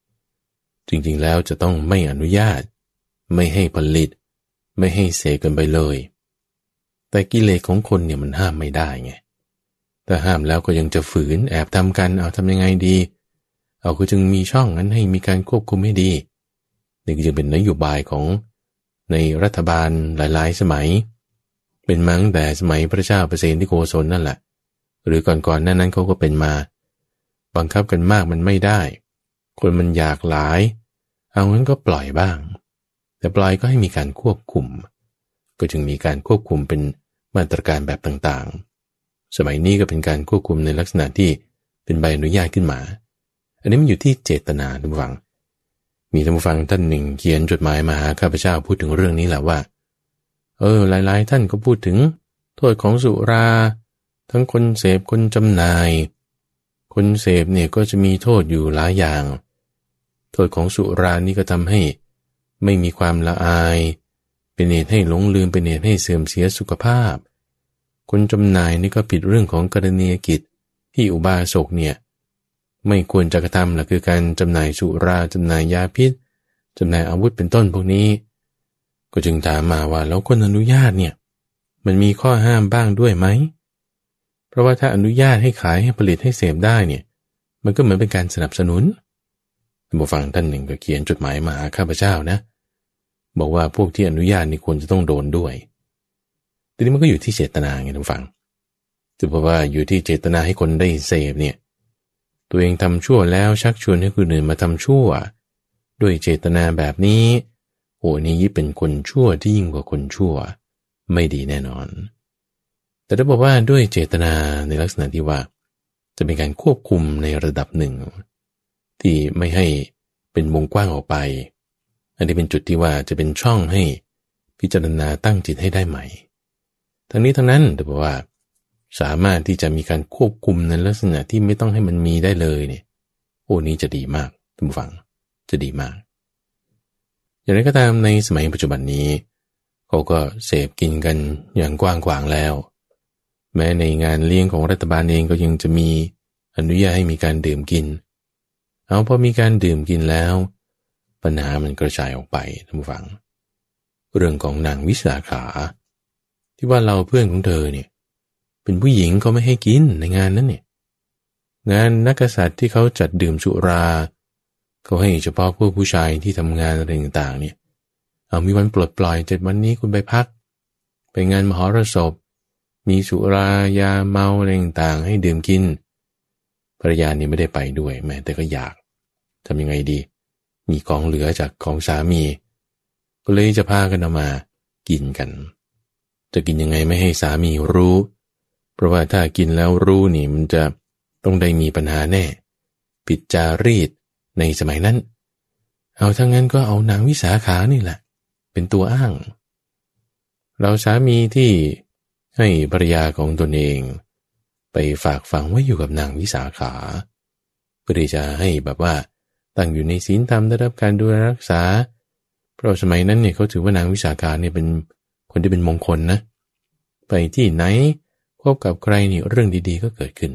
จริงๆแล้วจะต้องไม่อนุญาต ไม่ให้ผลิต ไม่ให้เสพกันไปเลย แต่กิเลสของคนเนี่ยมันห้ามไม่ได้ไงแต่ห้ามแล้วก็ยังจะฝืนแอบทำกันเอาทำยังไงดี เอาคือจึงมีช่องนั้นให้มีการควบคุมให้ดีนี่จึงเป็นนโยบายของในรัฐบาลหลาย ๆ สมัย เป็นมั้งแต่สมัยพระเจ้าเปรตที่โกศลนั่นแหละ หรือก่อนๆนั้นนั้นเขาก็เป็นมา บังคับกันมากมันไม่ได้ คนมันอยากหลาย เอางั้นก็ปล่อยบ้าง แต่ปล่อยก็ให้มีการควบคุม ก็จึงมีการควบคุมเป็นมาตรการแบบต่างๆ สมัยนี้ก็เป็นการควบคุมในลักษณะที่เป็นใบอนุญาตขึ้นมา อันนี้มันอยู่ที่เจตนาทุกฝัง มีท่านผู้ฟังท่านหนึ่งเขียนจดหมายมาหาข้าพเจ้าพูดถึงเรื่องนี้แหละว่า เออ หลาย ๆ ท่านก็พูดถึงโทษของสุรา ทั้งคนเสพคนจำหน่าย คนเสพเนี่ยก็จะมีโทษอยู่หลายอย่าง โทษของสุรานี่ก็ทำให้ ไม่มีความละอาย เป็นเหตุให้หลงลืมเป็นเหตุให้เสื่อมเสียสุขภาพ คนจำหน่ายนี่ก็ผิดเรื่องของกรณียกิจที่อุบาสกเนี่ยไม่ควรจะกระทำหละคือการจำหน่ายสุราจำหน่ายยาพิษจำหน่ายอาวุธเป็นต้นพวกนี้ ก็จึงถามมาว่าแล้วคนอนุญาตเนี่ยมันมีข้อห้ามบ้างด้วยไหม เพราะว่าถ้าอนุญาตให้ขายให้ผลิตให้เสพได้เนี่ยมันก็เหมือนเป็นการสนับสนุนท่านผู้ฟังท่านหนึ่งก็เขียนจดหมายมาหาข้าพเจ้านะ บอกว่าพวกที่อนุญาตนี่ควรจะต้องโดนด้วยทีนี้มันก็อยู่ที่เจตนาไงท่านฟังจะบอกว่าอยู่ที่เจตนาให้คนได้เสพเนี่ย ตัวเองทำชั่วแล้วชักชวนให้คนอื่นมาทำชั่ว ด้วยเจตนาแบบนี้โอ้นี้ยิ่งเป็นคนชั่วที่ยิ่งกว่าคนชั่ว ไม่ดีแน่นอน แต่ถ้าบอกว่าด้วยเจตนาในลักษณะที่ว่า จะเป็นการควบคุมในระดับหนึ่ง ที่ไม่ให้เป็นวงกว้างออกไป อันนี้เป็นจุดที่ว่าจะเป็นช่องให้พิจารณาตั้งจิตให้ได้ใหม่ ทั้งนี้ทั้งนั้นแต่บอกว่า สามารถที่จะมีการควบคุมในลักษณะที่ไม่ต้องให้มันมีได้เลยเนี่ย โอ้นี้จะดีมากท่านผู้ฟัง จะดีมาก อย่างไรก็ตามในสมัยปัจจุบันนี้ เขาก็เสพกินกันอย่างกว้างขวางแล้ว แม้ในงานเลี้ยงของรัฐบาลเองก็ยังจะมีอนุญาตให้มีการดื่มกิน เอาพอมีการดื่มกินแล้ว ปัญหามันกระจายออกไปท่านผู้ฟัง เรื่องของนางวิสาขา ที่ว่าเราเพื่อนของเธอเนี่ย เป็นผู้หญิงเขาไม่ให้กินในงานนั้นเนี่ยงานนักษัตริย์ที่เขาจัดดื่มสุราเขาให้เฉพาะพวกผู้ชายที่ทำงานอะไรต่างๆเนี่ย เอามีวันปลดปล่อยเจ็ดวันนี้คุณไปพัก ไปงานมหรสพ มีสุรายาเมาอะไรต่างๆให้ดื่มกินภรรยานี่ไม่ได้ไปด้วยแม้แต่ก็อยากทำยังไงดี มีของเหลือจากของสามี ก็เลยจะพากันเอามากินกัน จะกินยังไงไม่ให้สามีรู้ เพราะว่าถ้ากินแล้วรู้นี่มันจะต้องได้มีปัญหาแน่ผิดจารีตในสมัยนั้น เอาทั้งนั้นก็เอานางวิสาขานี่แหละ เป็นตัวอ้าง เราสามีที่ให้ภรรยาของตนเอง ไปฝากฝังไว้อยู่กับนางวิสาขาเพื่อจะให้แบบว่า ตั้งอยู่ในศีลธรรมได้รับการดูแลรักษา เพราะสมัยนั้นเนี่ยเขาถือว่านางวิสาขาเนี่ยเป็นคนที่เป็นมงคลนะ ไปที่ไหนพบกับใครนี่เรื่องดีๆก็เกิดขึ้น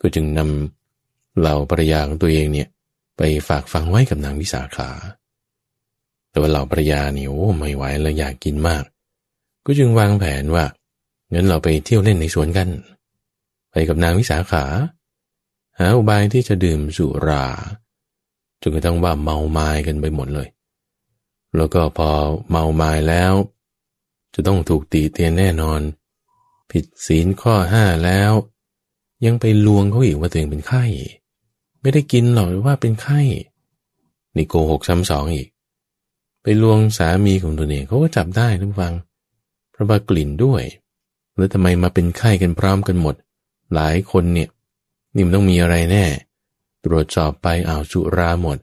ก็จึงนำเหล่าภรรยาของตัวเองเนี่ยไปฝากฟังไว้กับนางวิสาขา แต่ว่าเหล่าภรรยานี่โอ้ไม่ไหวแล้วอยากกินมาก ก็จึงวางแผนว่างั้นเราไปเที่ยวเล่นในสวนกัน ไปกับนางวิสาขา หาอุบายที่จะดื่มสุรา จนกระทั่งว่าเมาไม้กันไปหมดเลย แล้วก็พอเมาไม้แล้ว จะต้องถูกตีเตียนแน่นอน ผิดศีลข้อห้าแล้ว ยังไปลวงเขาอีกว่าตัวเองเป็นไข้ ไม่ได้กินหรอกว่าเป็นไข้นี่โกหกซ้ำสองอีก ไปลวงสามีของตัวเองเขาก็จับได้ทุกฟัง เพราะว่ากลิ่นด้วยแล้วทำไมมาเป็นไข้กันพร้อมกันหมด หลายคนเนี่ยนี่มันต้องมีอะไรแน่ ตรวจสอบไปอ้าวสุราหมด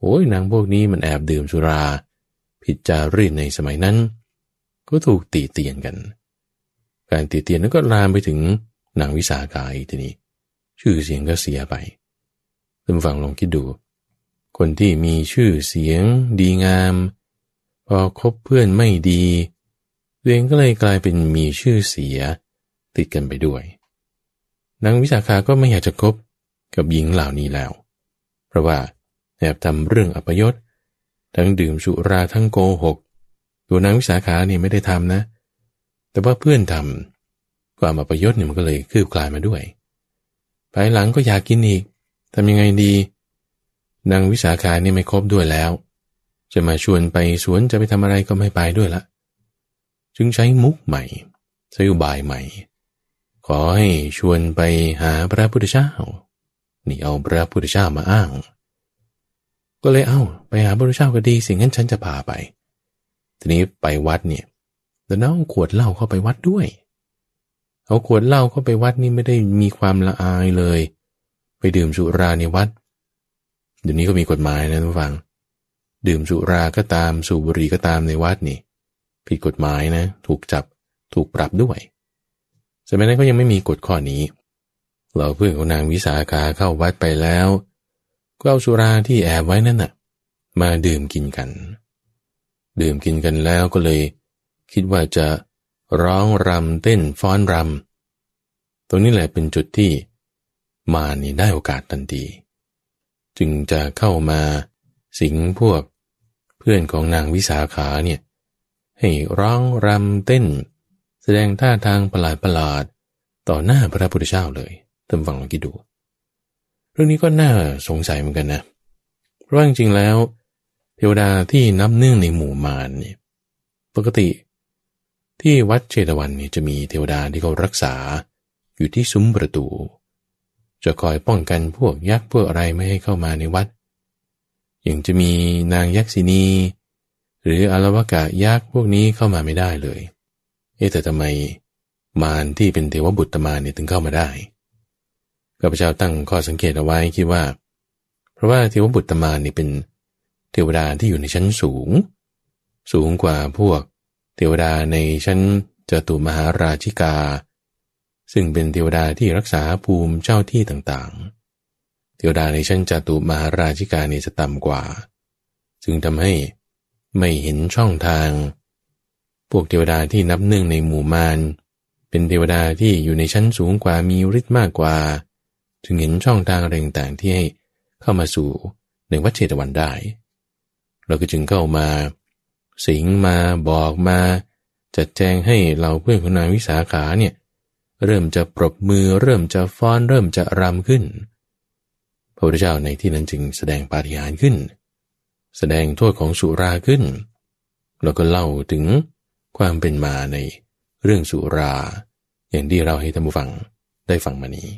โอ้ยนางพวกนี้มันแอบดื่มสุรา ผิดจารีตในสมัยนั้น ก็ถูกตีเตียนกัน การตีเตียนนั้นก็ลามไปถึงนางวิสาขาอีกทีนี้ ชื่อเสียงก็เสียไปท่านฟังลองคิดดู คนที่มีชื่อเสียง ดีงาม พอคบเพื่อนไม่ดีตัวเองก็เลยกลายเป็นมีชื่อเสีย ติดกันไปด้วยนางวิสาขาก็ไม่อยากจะคบ กับหญิงเหล่านี้แล้ว เพราะว่าแอบทำเรื่องอัปยศ ทั้งดื่มสุราทั้งโกหก ตัวนางวิสาขาเนี่ยไม่ได้ทำนะ แต่ว่าเพื่อนทำความอัปยศเนี่ยมันก็เลยคืบคลายมาด้วย ภายหลังก็อยากกินอีกทำยังไงดี นางวิสาขานี่ไม่ครบด้วยแล้ว จะมาชวนไปสวนจะไปทำอะไรก็ไม่ไปด้วยละจึงใช้มุกใหม่ใช้อุบายใหม่ ขอให้ชวนไปหาพระพุทธเจ้า นี่เอาพระพุทธเจ้ามาอ้าง ก็เลยเอา้า ไปหาพระพุทธเจ้าก็ดีสิงั้นฉันจะพาไป ทีนี้ไปวัดเนี่ยแล้วน้องขวดเหล้าเข้าไปวัดด้วย เอาขวดเหล้าเข้าไปวัดนี่ไม่ได้มีความละอายเลย ไปดื่มสุราในวัด เดี๋ยวนี้ก็มีกฎหมายนะทุกฝัง ดื่มสุราก็ตามสูบบุหรี่ก็ตามในวัดนี่ ผิดกฎหมายนะ ถูกจับถูกปรับด้วย สมัยนั้นก็ยังไม่มีกฎข้อนี้ เราเพื่อนของนางวิสาขาเข้าวัดไปแล้วก็เอาสุราที่แอบไว้นั่นน่ะ มาดื่มกินกัน ดื่มกินกันแล้วก็เลย คิดว่าจะร้องรำเต้นฟ้อนรำตรงนี้แหละเป็นจุดที่มานี่ได้โอกาสทันทีจึงจะเข้ามาสิงพวกเพื่อนของนางวิสาขาเนี่ยให้ร้องรำเต้น แสดงท่าทางประหลาดประหลาดต่อหน้าพระพุทธเจ้าเลย ท่านฟังลองคิดดู เรื่องนี้ก็น่าสงสัยเหมือนกันนะเพราะว่าจริงๆแล้ว เทวดาที่นับเนื่องในหมู่มารเนี่ยปกติ ที่วัดเชตวันนี่จะมีเทวดาที่เขารักษาอยู่ที่ซุ้มประตู จะคอยป้องกันพวกยักษ์พวกอะไรไม่ให้เข้ามาในวัด อย่างจะมีนางยักษินีหรืออารวกะยักษ์พวกนี้เข้ามาไม่ได้เลย เอ๊แต่ทำไมมารที่เป็นเทวบุตรมารเนี่ยถึงเข้ามาได้ ข้าพเจ้าตั้งข้อสังเกตเอาไว้คิดว่า เพราะว่าเทวบุตรมารนี่เป็นเทวดาที่อยู่ในชั้นสูง สูงกว่าพวกเทวดาในชั้นจตุมหาราชิกา ซึ่งเป็นเทวดาที่รักษาภูมิเจ้าที่ต่างๆ เทวดาในชั้นจตุมหาราชิกาเนี่ยจะต่ำกว่า จึงทำให้ไม่เห็นช่องทาง พวกเทวดาที่นับหนึ่งในหมู่มารเป็นเทวดาที่อยู่ในชั้นสูงกว่ามีฤทธิ์มากกว่า จึงเห็นช่องทางอะไรต่างๆที่ให้เข้ามาสู่ในวัดเชตวันได้ เราก็จึงเข้ามา สิงมาบอกมา จัดแจงให้เราเพื่อนของนางวิสาขาเนี่ยเริ่มจะปรบมือเริ่มจะฟ้อนเริ่มจะรำขึ้น พระพุทธเจ้าในที่นั้นจึงแสดงปาฏิหาริย์ขึ้น แสดงโทษของสุราขึ้น แล้วก็เล่าถึงความเป็นมาในเรื่องสุรา อย่างที่เราให้ท่านผู้ฟังได้ฟังมานี้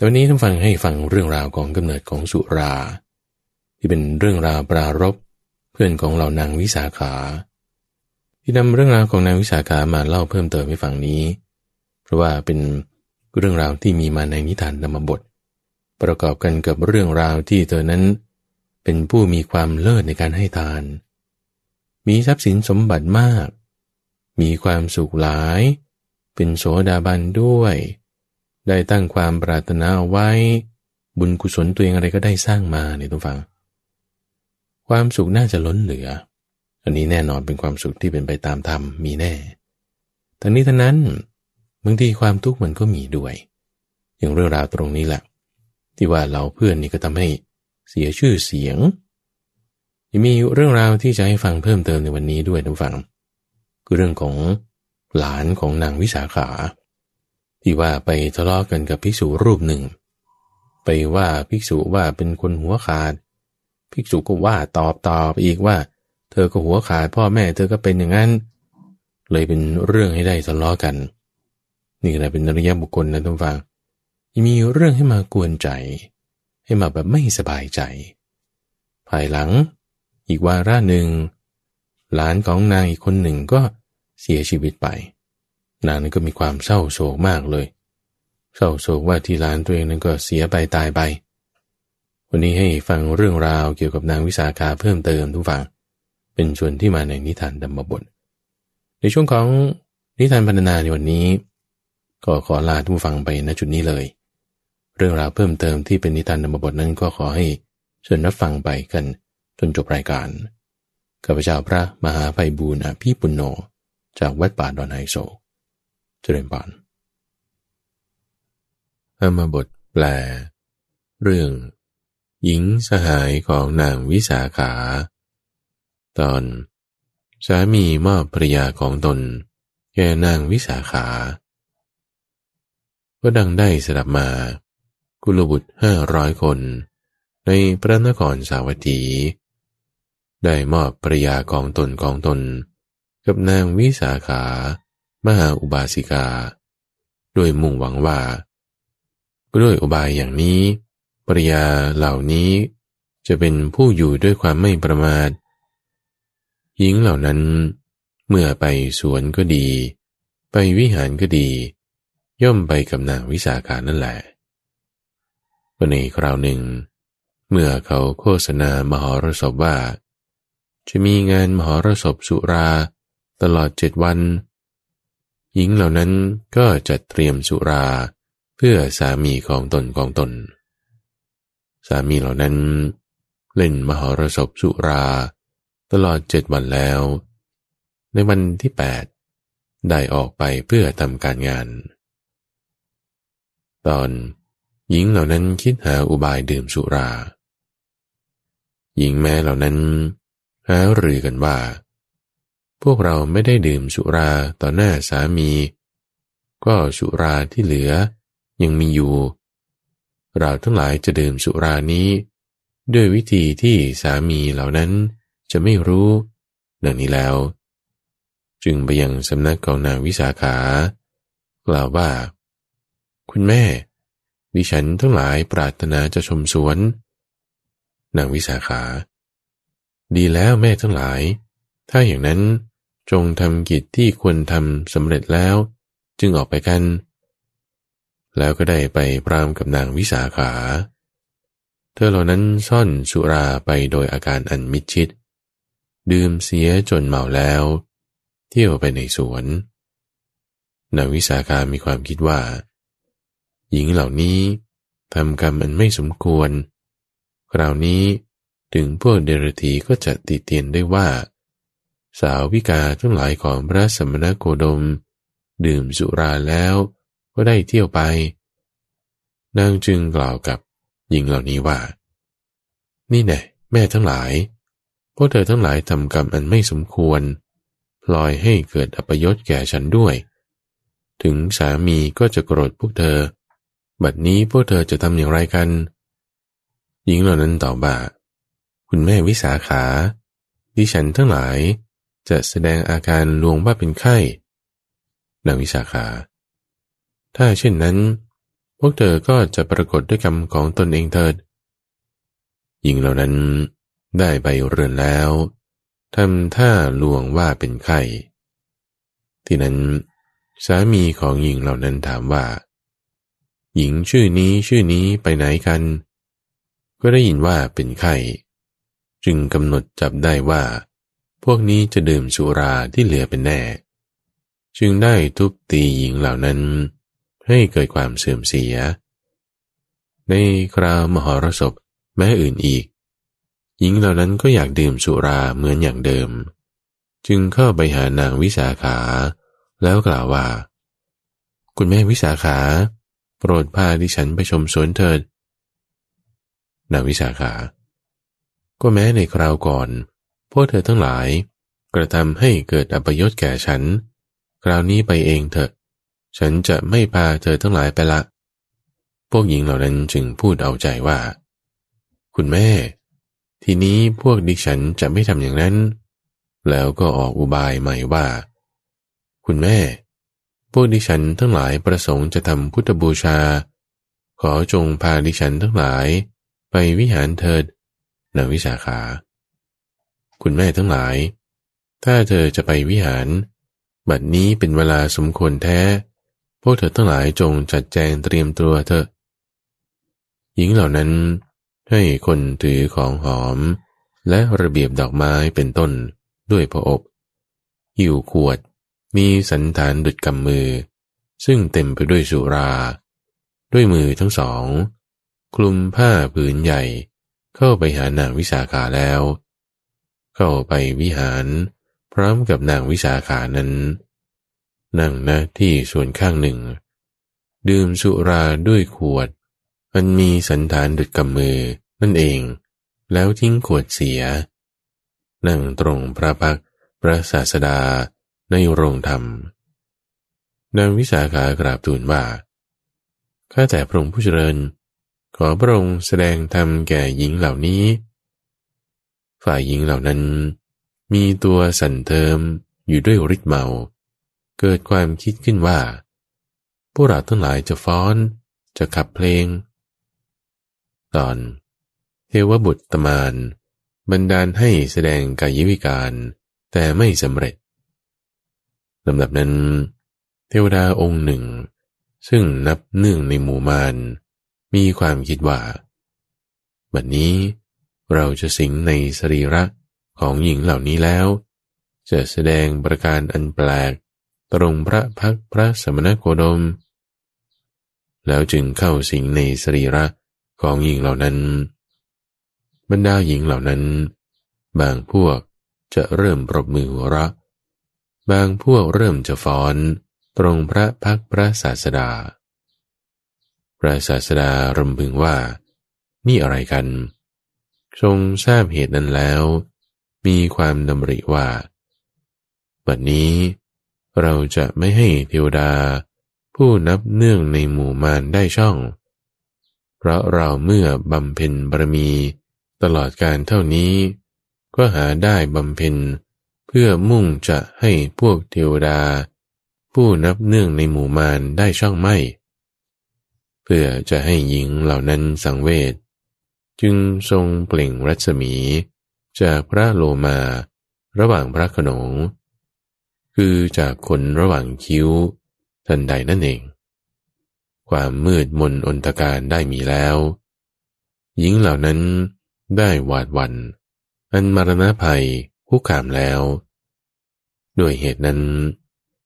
ตอนนี้ท่านฟังให้ฟังเรื่องราวของกำเนิดของสุรา ที่เป็นเรื่องราวปรารบพื่อนของเรานางวิสาขา ที่นำเรื่องราวของนางวิสาขามาเล่าเพิ่มเติมให้ฟังนี้ เพราะว่าเป็นเรื่องราวที่มีมาในนิทานธรรมบท ประกอบกันกับเรื่องราวที่เธอนั้น เป็นผู้มีความเลิศในการให้ทาน มีทรัพย์สินสมบัติมาก มีความสุขหลาย เป็นโสดาบันด้วย ได้ตั้งความปรารถนาไว้ บุญกุศลตัวเองอะไรก็ได้สร้างมาเนี่ยทุกฝัง ความสุขน่าจะล้นเหลือ อันนี้แน่นอนเป็นความสุขที่เป็นไปตามธรรมมีแน่ทั้งนี้ทั้งนั้นบางทีความทุกข์มันก็มีด้วย อย่างเรื่องราวตรงนี้แหละที่ว่าเราเพื่อนนี่ก็ทำให้เสียชื่อเสียงยังมีเรื่องราวที่จะให้ฟังเพิ่มเติมในวันนี้ด้วยท่านฟัง คือเรื่องของหลานของนางวิสาขา ที่ว่าไปทะเลาะกันกับภิกษุรูปหนึ่ง ไปว่าภิกษุว่าเป็นคนหัวขาด ภิกษุก็ว่าตอบตอบอีกว่า เธอก็หัวขาดพ่อแม่เธอก็เป็นอย่างนั้น เลยเป็นเรื่องให้ได้ทะเลาะกัน นี่ก็เป็นนริยบุคคลนะทุกฟังมีเรื่องให้มากวนใจ ให้มาแบบไม่สบายใจ ภายหลัง อีกวาระหนึ่งหลานของนางอีกคนหนึ่งก็เสียชีวิตไป นางนั้นก็มีความเศร้าโศกมากเลย เศร้าโศกว่าที่หลานตัวเองนั้นก็เสียไปตายไป วันนี้ให้ฟังเรื่องราวเกี่ยวกับนางวิสาขาเพิ่มเติมทุกฝังเป็นส่วนที่มาในนิทานธรรมบท ในช่วงของนิทานพันนาในวันนี้ ก็ขอลาทุกฝังไปณจุดนี้เลย เรื่องราวเพิ่มเติมที่เป็นนิทานธรรมบทนั้นก็ขอให้เชิญรับฟังไปกันจนจบรายการข้าพเจ้าพระมหาไพบูรณ์อภิปุณโญจากวัดป่าดอนไฮโซ เจริญปานอามาบทแปล เรื่อง หญิงสหายของนางวิสาขา ตอน สามีมอบภรยาของตน แก่นางวิสาขา ก็ดังได้สดับมา กุลบุตรห้าร้อยคน ในพระนครสาวัตถี ได้มอบภรยาของตนของตน กับนางวิสาขา มหาอุบาสิกาโดยมุ่งหวังว่าด้วยอุบายอย่างนี้ปริยาเหล่านี้จะเป็นผู้อยู่ด้วยความไม่ประมาทหญิงเหล่านั้น เมื่อไปสวนก็ดี ไปวิหารก็ดี ย่อมไปกับนางวิสาขานั่นแหละวันในคราวหนึ่ง เมื่อเขาโฆษณามหรสพว่า จะมีงานมหรสพสุราตลอดเจ็ดวัน หญิงเหล่านั้นก็จะเตรียมสุราเพื่อสามีของตนของตน สามีเหล่านั้น เล่นมหรสพสุรา ตลอดเจ็ดวันแล้ว ในวันที่แปดได้ออกไปเพื่อทำการงาน ตอนหญิงเหล่านั้นคิดหาอุบายดื่มสุรา หญิงแม้เหล่านั้นหารือกันว่า วกเราไม่ได้ดื่มสุราต่อหน้าสามี ก็สุราที่เหลือยังมีอยู่ เราทั้งหลายจะดื่มสุรานี้ ด้วยวิธีที่สามีเหล่านั้นจะไม่รู้ดังนี้แล้ว จึงไปยังสำนักของนางวิสาขากล่าวว่า คุณแม่ ดิฉันทั้งหลายปรารถนาจะชมสวน นางวิสาขา ดีแล้วแม่ทั้งหลาย ถ้าอย่างนั้น จงทำกิจที่ควรทำสำเร็จแล้ว จึงออกไปกัน แล้วก็ได้ไปพรามกับนางวิสาขา เธอเหล่านั้นซ่อนสุราไปโดยอาการอันมิดชิด ดื่มเสียจนเมาแล้ว เที่ยวไปในสวน นางวิสาขามีความคิดว่า หญิงเหล่านี้ทำกรรมอันไม่สมควร คราวนี้ถึงพวกเดรธีก็จะติเตียนได้ว่า สาววิกาทั้งหลายของพระสมณโคดม ดื่มสุราแล้วก็ได้เที่ยวไป นางจึงกล่าวกับหญิงเหล่านี้ว่า นี่แน่แม่ทั้งหลาย พวกเธอทั้งหลายทำกรรมอันไม่สมควร ลอยให้เกิดอัปยศแก่ฉันด้วย ถึงสามีก็จะโกรธพวกเธอ บัดนี้พวกเธอจะทำอย่างไรกัน หญิงเหล่านั้นตอบว่าคุณแม่วิสาขา ดิฉันทั้งหลาย จะแสดงอาการลวงว่าเป็นไข้ นางวิสาขา ถ้าเช่นนั้น พวกเธอก็จะปรากฏด้วยกรรมของตนเองเถิด หญิงเหล่านั้นได้ไปเรือนแล้วทำท่าลวงว่าเป็นไข่ที่นั้น สามีของหญิงเหล่านั้นถามว่า หญิงชื่อนี้ชื่อนี้ไปไหนกัน ก็ได้ยินว่าเป็นไข่จึงกำหนดจับได้ว่า พวกนี้จะดื่มสุราที่เหลือเป็นแน่ จึงได้ทุบตีหญิงเหล่านั้น ให้เกิดความเสื่อมเสีย ในคราวมหรสพแม้อื่นอีก หญิงเหล่านั้นก็อยากดื่มสุราเหมือนอย่างเดิม จึงเข้าไปหานางวิสาขา แล้วกล่าวว่า คุณแม่วิสาขา โปรดพาดิฉันไปชมสวนเถิดนางวิสาขา ก็แม้ในคราวก่อน พวกเธอทั้งหลาย กระทำให้เกิดอัปยศแก่ฉัน คราวนี้ไปเองเถอะ ฉันจะไม่พาเธอทั้งหลายไปละ พวกหญิงเหล่านั้นจึงพูดเอาใจว่า คุณแม่ ทีนี้พวกดิฉันจะไม่ทำอย่างนั้น แล้วก็ออกอุบายใหม่ว่า คุณแม่ พวกดิฉันทั้งหลายประสงค์จะทำพุทธบูชา ขอจงพาดิฉันทั้งหลาย ไปวิหารเถิดนางวิสาขา คุณแม่ทั้งหลาย ถ้าเธอจะไปวิหาร บัดนี้เป็นเวลาสมควรแท้ พวกเธอทั้งหลายจงจัดแจงเตรียมตัวเถอะ หญิงเหล่านั้นให้คนถือของหอม และระเบียบดอกไม้เป็นต้นด้วยพระอบหิวขวด มีสันฐานดุดกำมือ ซึ่งเต็มไปด้วยสุรา ด้วยมือทั้งสอง คลุมผ้าผืนใหญ่ เข้าไปหานางวิสาขาแล้ว เข้าไปวิหาร พร้อมกับนางวิสาขานั้น นั่งณที่ส่วนข้างหนึ่ง ดื่มสุราด้วยขวดอันมีสันฐานดุดกำมือนั่นเอง แล้วทิ้งขวดเสีย นั่งตรงพระพักพระศาสดาในโรงธรรม นางวิสาขากราบทูลว่า ข้าแต่พระองค์ผู้เจริญ ขอพระองค์แสดงธรรมแก่หญิงเหล่านี้ ฝ่ายหญิงเหล่านั้น มีตัวสั่นเทิมอยู่ด้วยฤทธิ์เมา เกิดความคิดขึ้นว่า พวกเราทั้งหลายจะฟ้อน จะขับเพลง ตอน เทวบุตรตมานบันดาลให้แสดงกายวิการแต่ไม่สำเร็จลำดับนั้น เทวดาองค์หนึ่ง ซึ่งนับเนื่งในหมู่มารมีความคิดว่า บัดนี้ เราจะสิงในสรีระของหญิงเหล่านี้แล้ว จะแสดงประการอันแปลก ตรงพระพักพระสมณโคดม แล้วจึงเข้าสิงในสรีระของหญิงเหล่านั้น บรรดาหญิงเหล่านั้น บางพวกจะเริ่มปรบมือหัวเราะบางพวกเริ่มจะฟ้อน ตรงพระพักพระศาสดา พระศาสดารำพึงว่า นี่อะไรกัน ทรงทราบเหตุนั้นแล้ว มีความดำริว่า บัดนี้ เราจะไม่ให้เทวดา ผู้นับเนื่องในหมู่มารได้ช่อง เพราะเราเมื่อบำเพ็ญบารมีตลอดการเท่านี้ ก็หาได้บำเพ็ญ เพื่อมุ่งจะให้พวกเทวดา ผู้นับเนื่องในหมู่มารได้ช่องไม่ เพื่อจะให้หญิงเหล่านั้นสังเวช จึงทรงเปล่งรัศมี จากพระโลมา ระหว่างพระขนง คือจากคนระหว่างคิ้วทันใดนั่นเอง ความมืดมนอนตการได้มีแล้ว หญิงเหล่านั้นได้หวาดวัน อันมรณะภัยคุกขามแล้ว ด้วยเหตุนั้น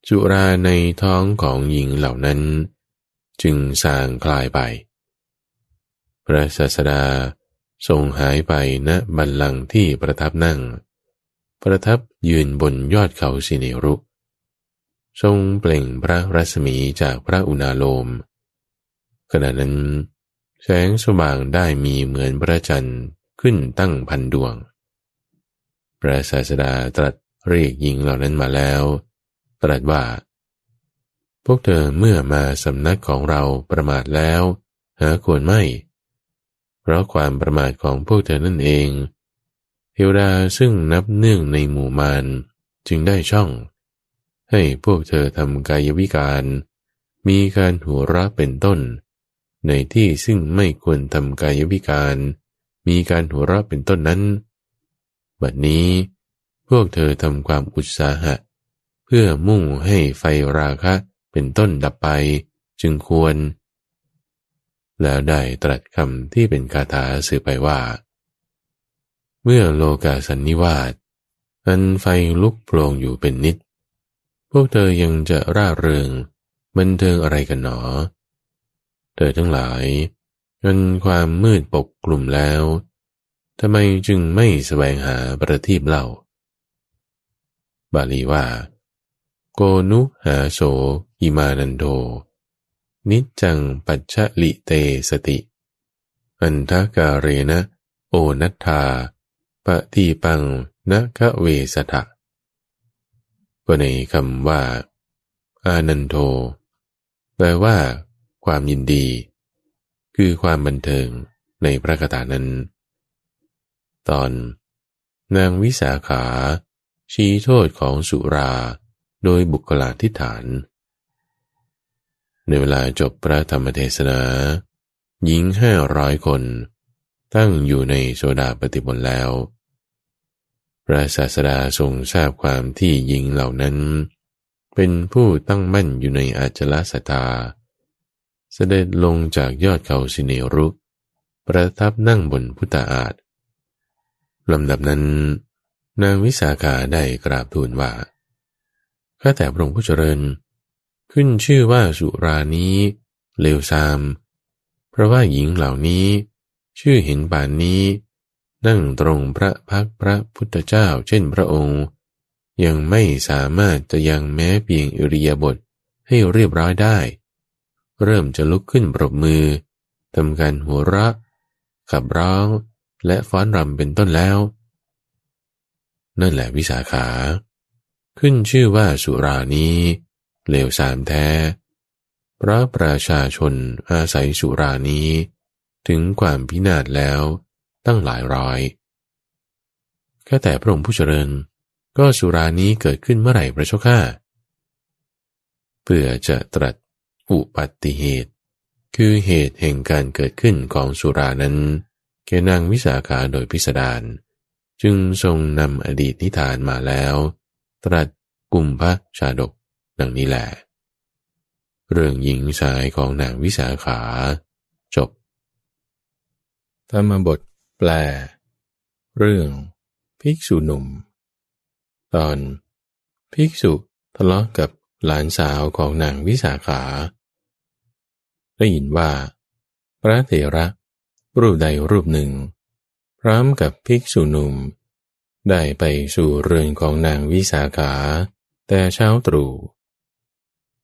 จุราในท้องของหญิงเหล่านั้น จึงสางคลายไป พระศาสดา ทรงหายไปณบัลลังก์ที่ประทับนั่ง ประทับยืนบนยอดเขาสิเนรุ ทรงเปล่งพระรัศมีจากพระอุณาโลม ขณะนั้น แสงสว่างได้มีเหมือนพระจันทร์ขึ้นตั้งพันดวง พระศาสดาตรัสเรียกหญิงเหล่านั้นมาแล้ว ตรัสว่า พวกเธอเมื่อมาสำนักของเราประมาทแล้ว หาควรไม่ เพราะความประมาทของพวกเธอนั่นเอง เทวดาซึ่งนับเนื่องในหมู่มารจึงได้ช่อง ให้พวกเธอทำกายวิการ มีการหัวเราะเป็นต้น ในที่ซึ่งไม่ควรทำกายวิการ มีการหัวเราะเป็นต้นนั้น บัดนี้ พวกเธอทำความอุตสาหะ เพื่อมุ่งให้ไฟราคะเป็นต้นดับไป จึงควร แล้วได้ตรัสคำที่เป็นคาถาสื่อไปว่า เมื่อโลกาสันนิวาสอันไฟลุกโปร่งอยู่เป็นนิด พวกเธอยังจะร่าเริงบันเทิงอะไรกันหนอ เธอทั้งหลายอันความมืดปกกลุ่มแล้วทำไมจึงไม่แสวงหาประทีปเล่า บาลีว่า โกนุหาโสอิมานันโด นิจจังปัจฉลิเตสติ อันทกาเรนะ โอนัตธาปฏิปังนะกเวสทะก็ในคำว่า อานันโทแปลว่า ความยินดี คือความบันเทิงในพระคาถานั้น ตอน นางวิสาขา ชี้โทษของสุราโดยบุคลาธิฐาน ในเวลาจบพระธรรมเทศนา หญิงห้าร้อยคน ตั้งอยู่ในโซดาปฏิบนแล้ว พระศาสดาทรงทราบความที่หญิงเหล่านั้น เป็นผู้ตั้งมั่นอยู่ในอาจลสตา เสด็จลงจากยอดเขาสิเนรุประทับนั่งบนพุทธาอาฏลำดับนั้น นางวิสาขาได้กราบทูลว่า ข้าแต่พระองค์ผู้เจริญ ขึ้นชื่อว่าสุรานี้เลวทราม เพราะว่าหญิงเหล่านี้ ชื่อเห็นป่านนี้ นั่งตรงพระพักพระพุทธเจ้าเช่นพระองค์ ยังไม่สามารถจะยังแม้เพียงอิริยาบถให้เรียบร้อยได้ เริ่มจะลุกขึ้นปรบมือทำการหัวเราะขับร้องและฟ้อนรำเป็นต้นแล้ว นั่นแหละวิสาขา ขึ้นชื่อว่าสุรานี้ เลวสามแท้ พระประชาชนอาศัยสุรานี้ ถึงความพินาศแล้วตั้งหลายร้อย แค่แต่พระองค์ผู้เจริญ ก็สุรานี้เกิดขึ้นเมื่อไหร่พระเจ้าข้าเพื่อจะตรัสอุปัติเหตุ คือเหตุแห่งการเกิดขึ้นของสุรานั้นแกนางวิสาขาโดยพิสดารจึงทรงนำอดีตนิทานมาแล้ว ตรัสกุมพระชาดก ดังนี้แหละ เรื่องหญิงชายของนางวิสาขา จบ ธรรมบทแปล เรื่องภิกษุหนุ่ม ตอน ภิกษุทะเลาะกับหลานสาวของนางวิสาขา ได้ยินว่า พระเถระ รูปใดรูปหนึ่ง พร้อมกับภิกษุหนุ่ม ได้ไปสู่เรือนของนางวิสาขา แต่เช้าตรู่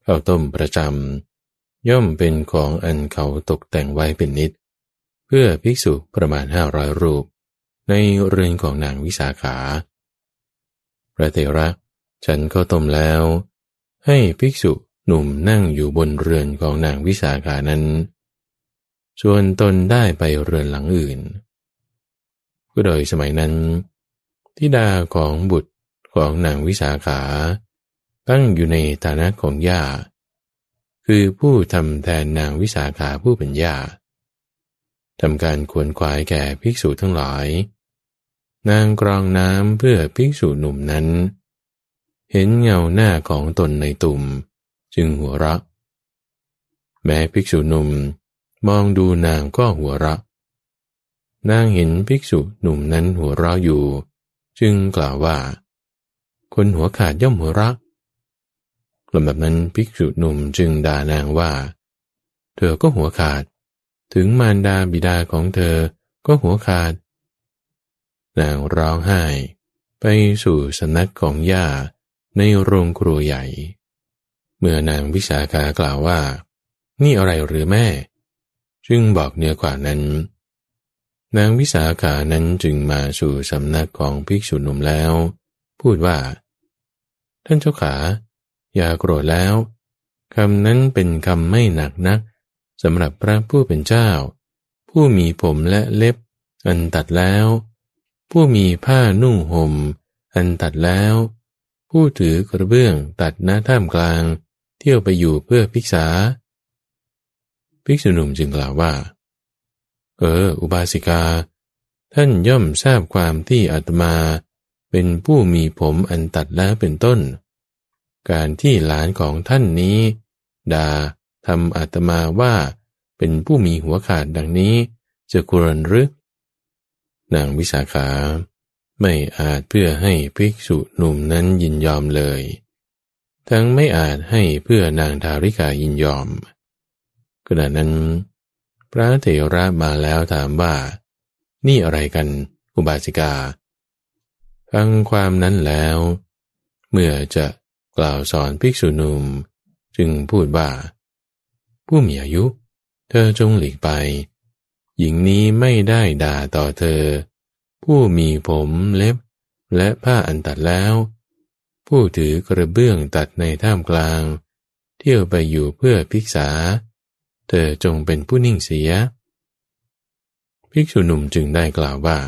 ข้าวต้มประจำย่อมเป็นของอันเขาตกแต่งไว้เป็นนิด เพื่อภิกษุประมาณห้าร้อยรูป ในเรือนของนางวิสาขา พระเถระฉันก็ต้มแล้ว ให้ภิกษุหนุ่มนั่งอยู่บนเรือนของนางวิสาขานั้นส่วนตนได้ไปเรือนหลังอื่น ก็โดยสมัยนั้นทิดาของบุตรของนางวิสาขา ตั้งอยู่ในฐานะของย่า คือผู้ทำแทนนางวิสาขาผู้เป็นย่าทำการขวนขวายแก่ภิกษุทั้งหลาย นางกรองน้ำเพื่อภิกษุหนุ่มนั้น เห็นเงาหน้าของตนในตุ่ม จึงหัวเราะแม้ภิกษุหนุ่มมองดูนางก็หัวเราะนางเห็นภิกษุหนุ่มนั้นหัวเราะอยู่ จึงกล่าวว่า คนหัวขาดย่อมหัวเราะ ลำดับนั้นภิกษุหนุ่มจึงด่านางว่า เธอก็หัวขาด ถึงมารดาบิดาของเธอก็หัวขาด นางร้องไห้ ไปสู่สนักของย่าในโรงครัวใหญ่ เมื่อนางวิสาขากล่าวว่า นี่อะไรหรือแม่ จึงบอกเนื้อกว่านั้น นางวิสาขานั้นจึงมาสู่สำนักของภิกษุหนุ่มแล้ว พูดว่า ท่านเจ้าขา อย่าโกรธแล้วคำนั้นเป็นคำไม่หนักนักสำหรับพระผู้เป็นเจ้า ผู้มีผมและเล็บ อันตัดแล้ว ผู้มีผ้านุ่งห่ม อันตัดแล้ว ผู้ถือกระเบื้องตัดหน้าท่ามกลาง เที่ยวไปอยู่เพื่อพิกษา ภิกษุหนุ่มจึงกล่าวว่า เออ อุบาสิกา ท่านย่อมทราบความที่อาตมา เป็นผู้มีผมอันตัดแล้วเป็นต้น การที่หลานของท่านนี้ดาทำอาตมาว่าเป็นผู้มีหัวขาดดังนี้จะกรนหรือนางวิสาขา ไม่อาจเพื่อให้ภิกษุหนุ่มนั้นยินยอมเลย ทั้งไม่อาจให้เพื่อนางทาริกายินยอมขณะนั้น พระเถระมาแล้วถามว่า นี่อะไรกันอุบาสิกาฟังความนั้นแล้ว เมื่อจะ กล่าวสอนภิกษุหนุ่มจึงพูดว่า ผู้มีอายุ เธอจงหลีกไป หญิงนี้ไม่ได้ด่าต่อเธอ ผู้มีผมเล็บ และผ้าอันตัดแล้ว ผู้ถือกระเบื้องตัดในท่ามกลาง เที่ยวไปอยู่เพื่อพิกษา เธอจงเป็นผู้นิ่งเสีย ภิกษุหนุ่มจึงได้กล่าวว่า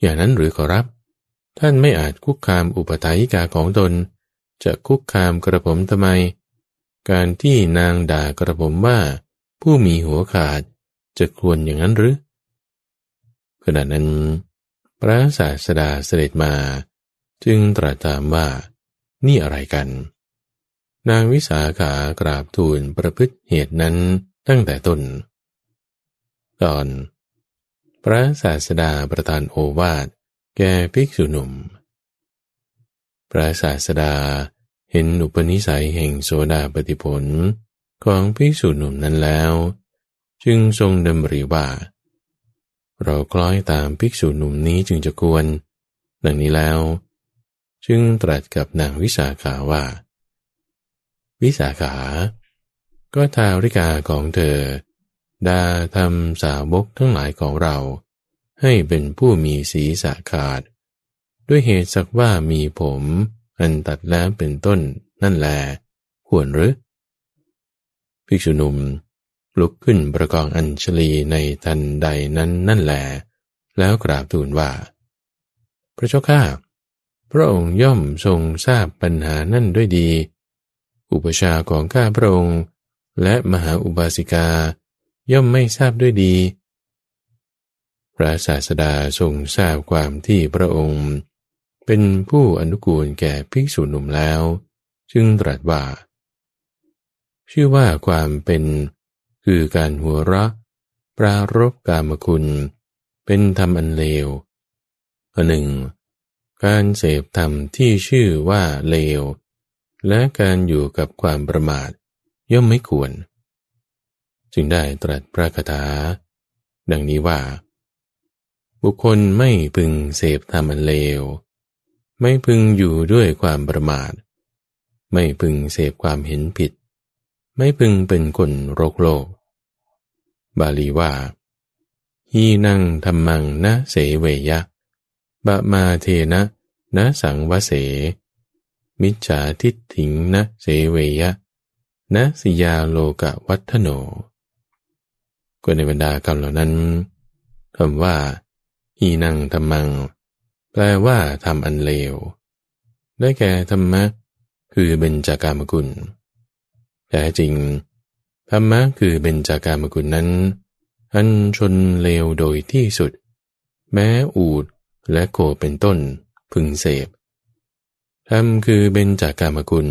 อย่างนั้นหรือขอรับ ท่านไม่อาจคุกคามอุปถายิกาของตน จะคุกคามกระผมทำไม การที่นางด่ากระผมว่า ผู้มีหัวขาดจะควรอย่างนั้นหรือขณะนั้น พระศาสดาเสด็จมา จึงตรัสถามว่า นี่อะไรกัน นางวิสาขากราบทูลประพฤติเหตุนั้นตั้งแต่ต้น ตอน พระศาสดาประทานโอวาทแก่ภิกษุหนุ่ม พระศาสดาเห็นอุปนิสัยแห่งโสดาปฏิผลของภิกษุหนุ่มนั้นแล้ว จึงทรงดำริว่า เราคล้อยตามภิกษุหนุ่มนี้จึงจะควร ดังนี้แล้ว จึงตรัสกับนางวิสาขาว่า วิสาขา ก็ทาริกาของเธอดาทำสาวกทั้งหลายของเรา ให้เป็นผู้มีศีรษะขาด ด้วยเหตุสักว่ามีผมอันตัดแล้วเป็นต้นนั่นแล ควรหรือภิกษุหนุ่มลุกขึ้นประกองอัญชลีในทันใดนั้นนั่นแหลแล้วกราบทูลว่า พระเจ้าข้าพระองค์ย่อมทรงทราบปัญหานั่นด้วยดี อุปชาของข้าพระองค์ และมหาอุบาสิกา ย่อมไม่ทราบด้วยดี พระศาสดาทรงทราบความที่พระองค์ เป็นผู้อนุกูลแก่ภิกษุหนุ่มแล้ว จึงตรัสว่า ชื่อว่าความเป็น คือการหัวเราะปรารบกามคุณ เป็นธรรมอันเลวอันหนึ่ง การเสพธรรมที่ชื่อว่าเลว และการอยู่กับความประมาทย่อมไม่ควร จึงได้ตรัสพระคาถา ดังนี้ว่า บุคคลไม่พึงเสพธรรมอันเลว ไม่พึงอยู่ด้วยความประมาท ไม่พึงเสพความเห็นผิด ไม่พึงเป็นคนโรคโลก บาลีว่าฮีนั่งธรรมังนะเสเวยะ บะมาเทนะนะสังวเส มิจฉาทิฏฐิงนะเสเวยะ นะสิยาโลกะวัฒโนก็ในบรรดาคำเหล่านั้นคำว่าฮีนั่งธรรมัง แปลว่าทำอันเลว ได้แก่ธรรมะ คือเบญจากามกุล แต่จริง ธรรมะคือเบญจากามกุลนั้น อันชนเลวโดยที่สุด แม้อูดและโคเป็นต้น พึงเสพธรรมคือเบญจากามกุล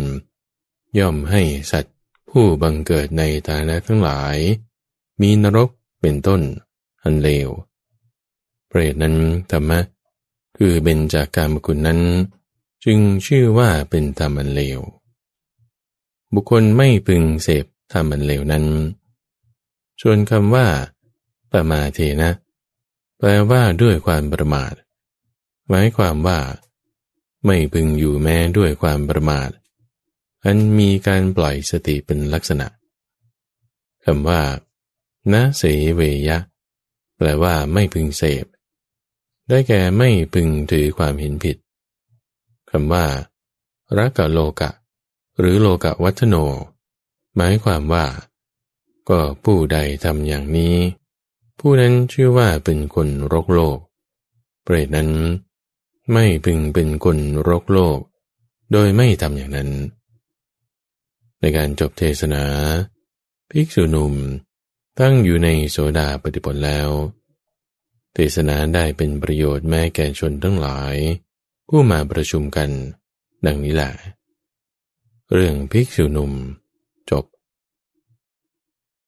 ย่อมให้สัตว์ผู้บังเกิดในฐานะทั้งหลาย มีนรกเป็นต้น อันเลวเปรตนั้นธรรมะ คือเบญจากกามกุลนั้น จึงชื่อว่าเป็นธรรมอันเลว บุคคลไม่พึงเสพทำมันเลวนั้น ส่วนคำว่าปะมาเทนะ แปลว่าด้วยความประมาท หมายความว่า ไม่พึงอยู่แม้ด้วยความประมาท อันมีการปล่อยสติเป็นลักษณะคำว่านะเสเวยะ แปลว่าไม่พึงเสพ ได้แก่ไม่พึงถือความเห็นผิดคำว่ารักกะโลกะ หรือโลกะวัฒโน หมายความว่า ก็ผู้ใดทำอย่างนี้ ผู้นั้นชื่อว่าเป็นคนรกโลก เปรตนั้น ไม่พึงเป็นคนรกโลก โดยไม่ทำอย่างนั้น ในการจบเทศนา ภิกษุหนุ่มตั้งอยู่ในโสดาปฏิปลแล้ว เทศนาได้เป็นประโยชน์แม้แก่ชนทั้งหลาย ผู้มาประชุมกัน ดังนี้แหละ เรื่องภิกษุหนุ่ม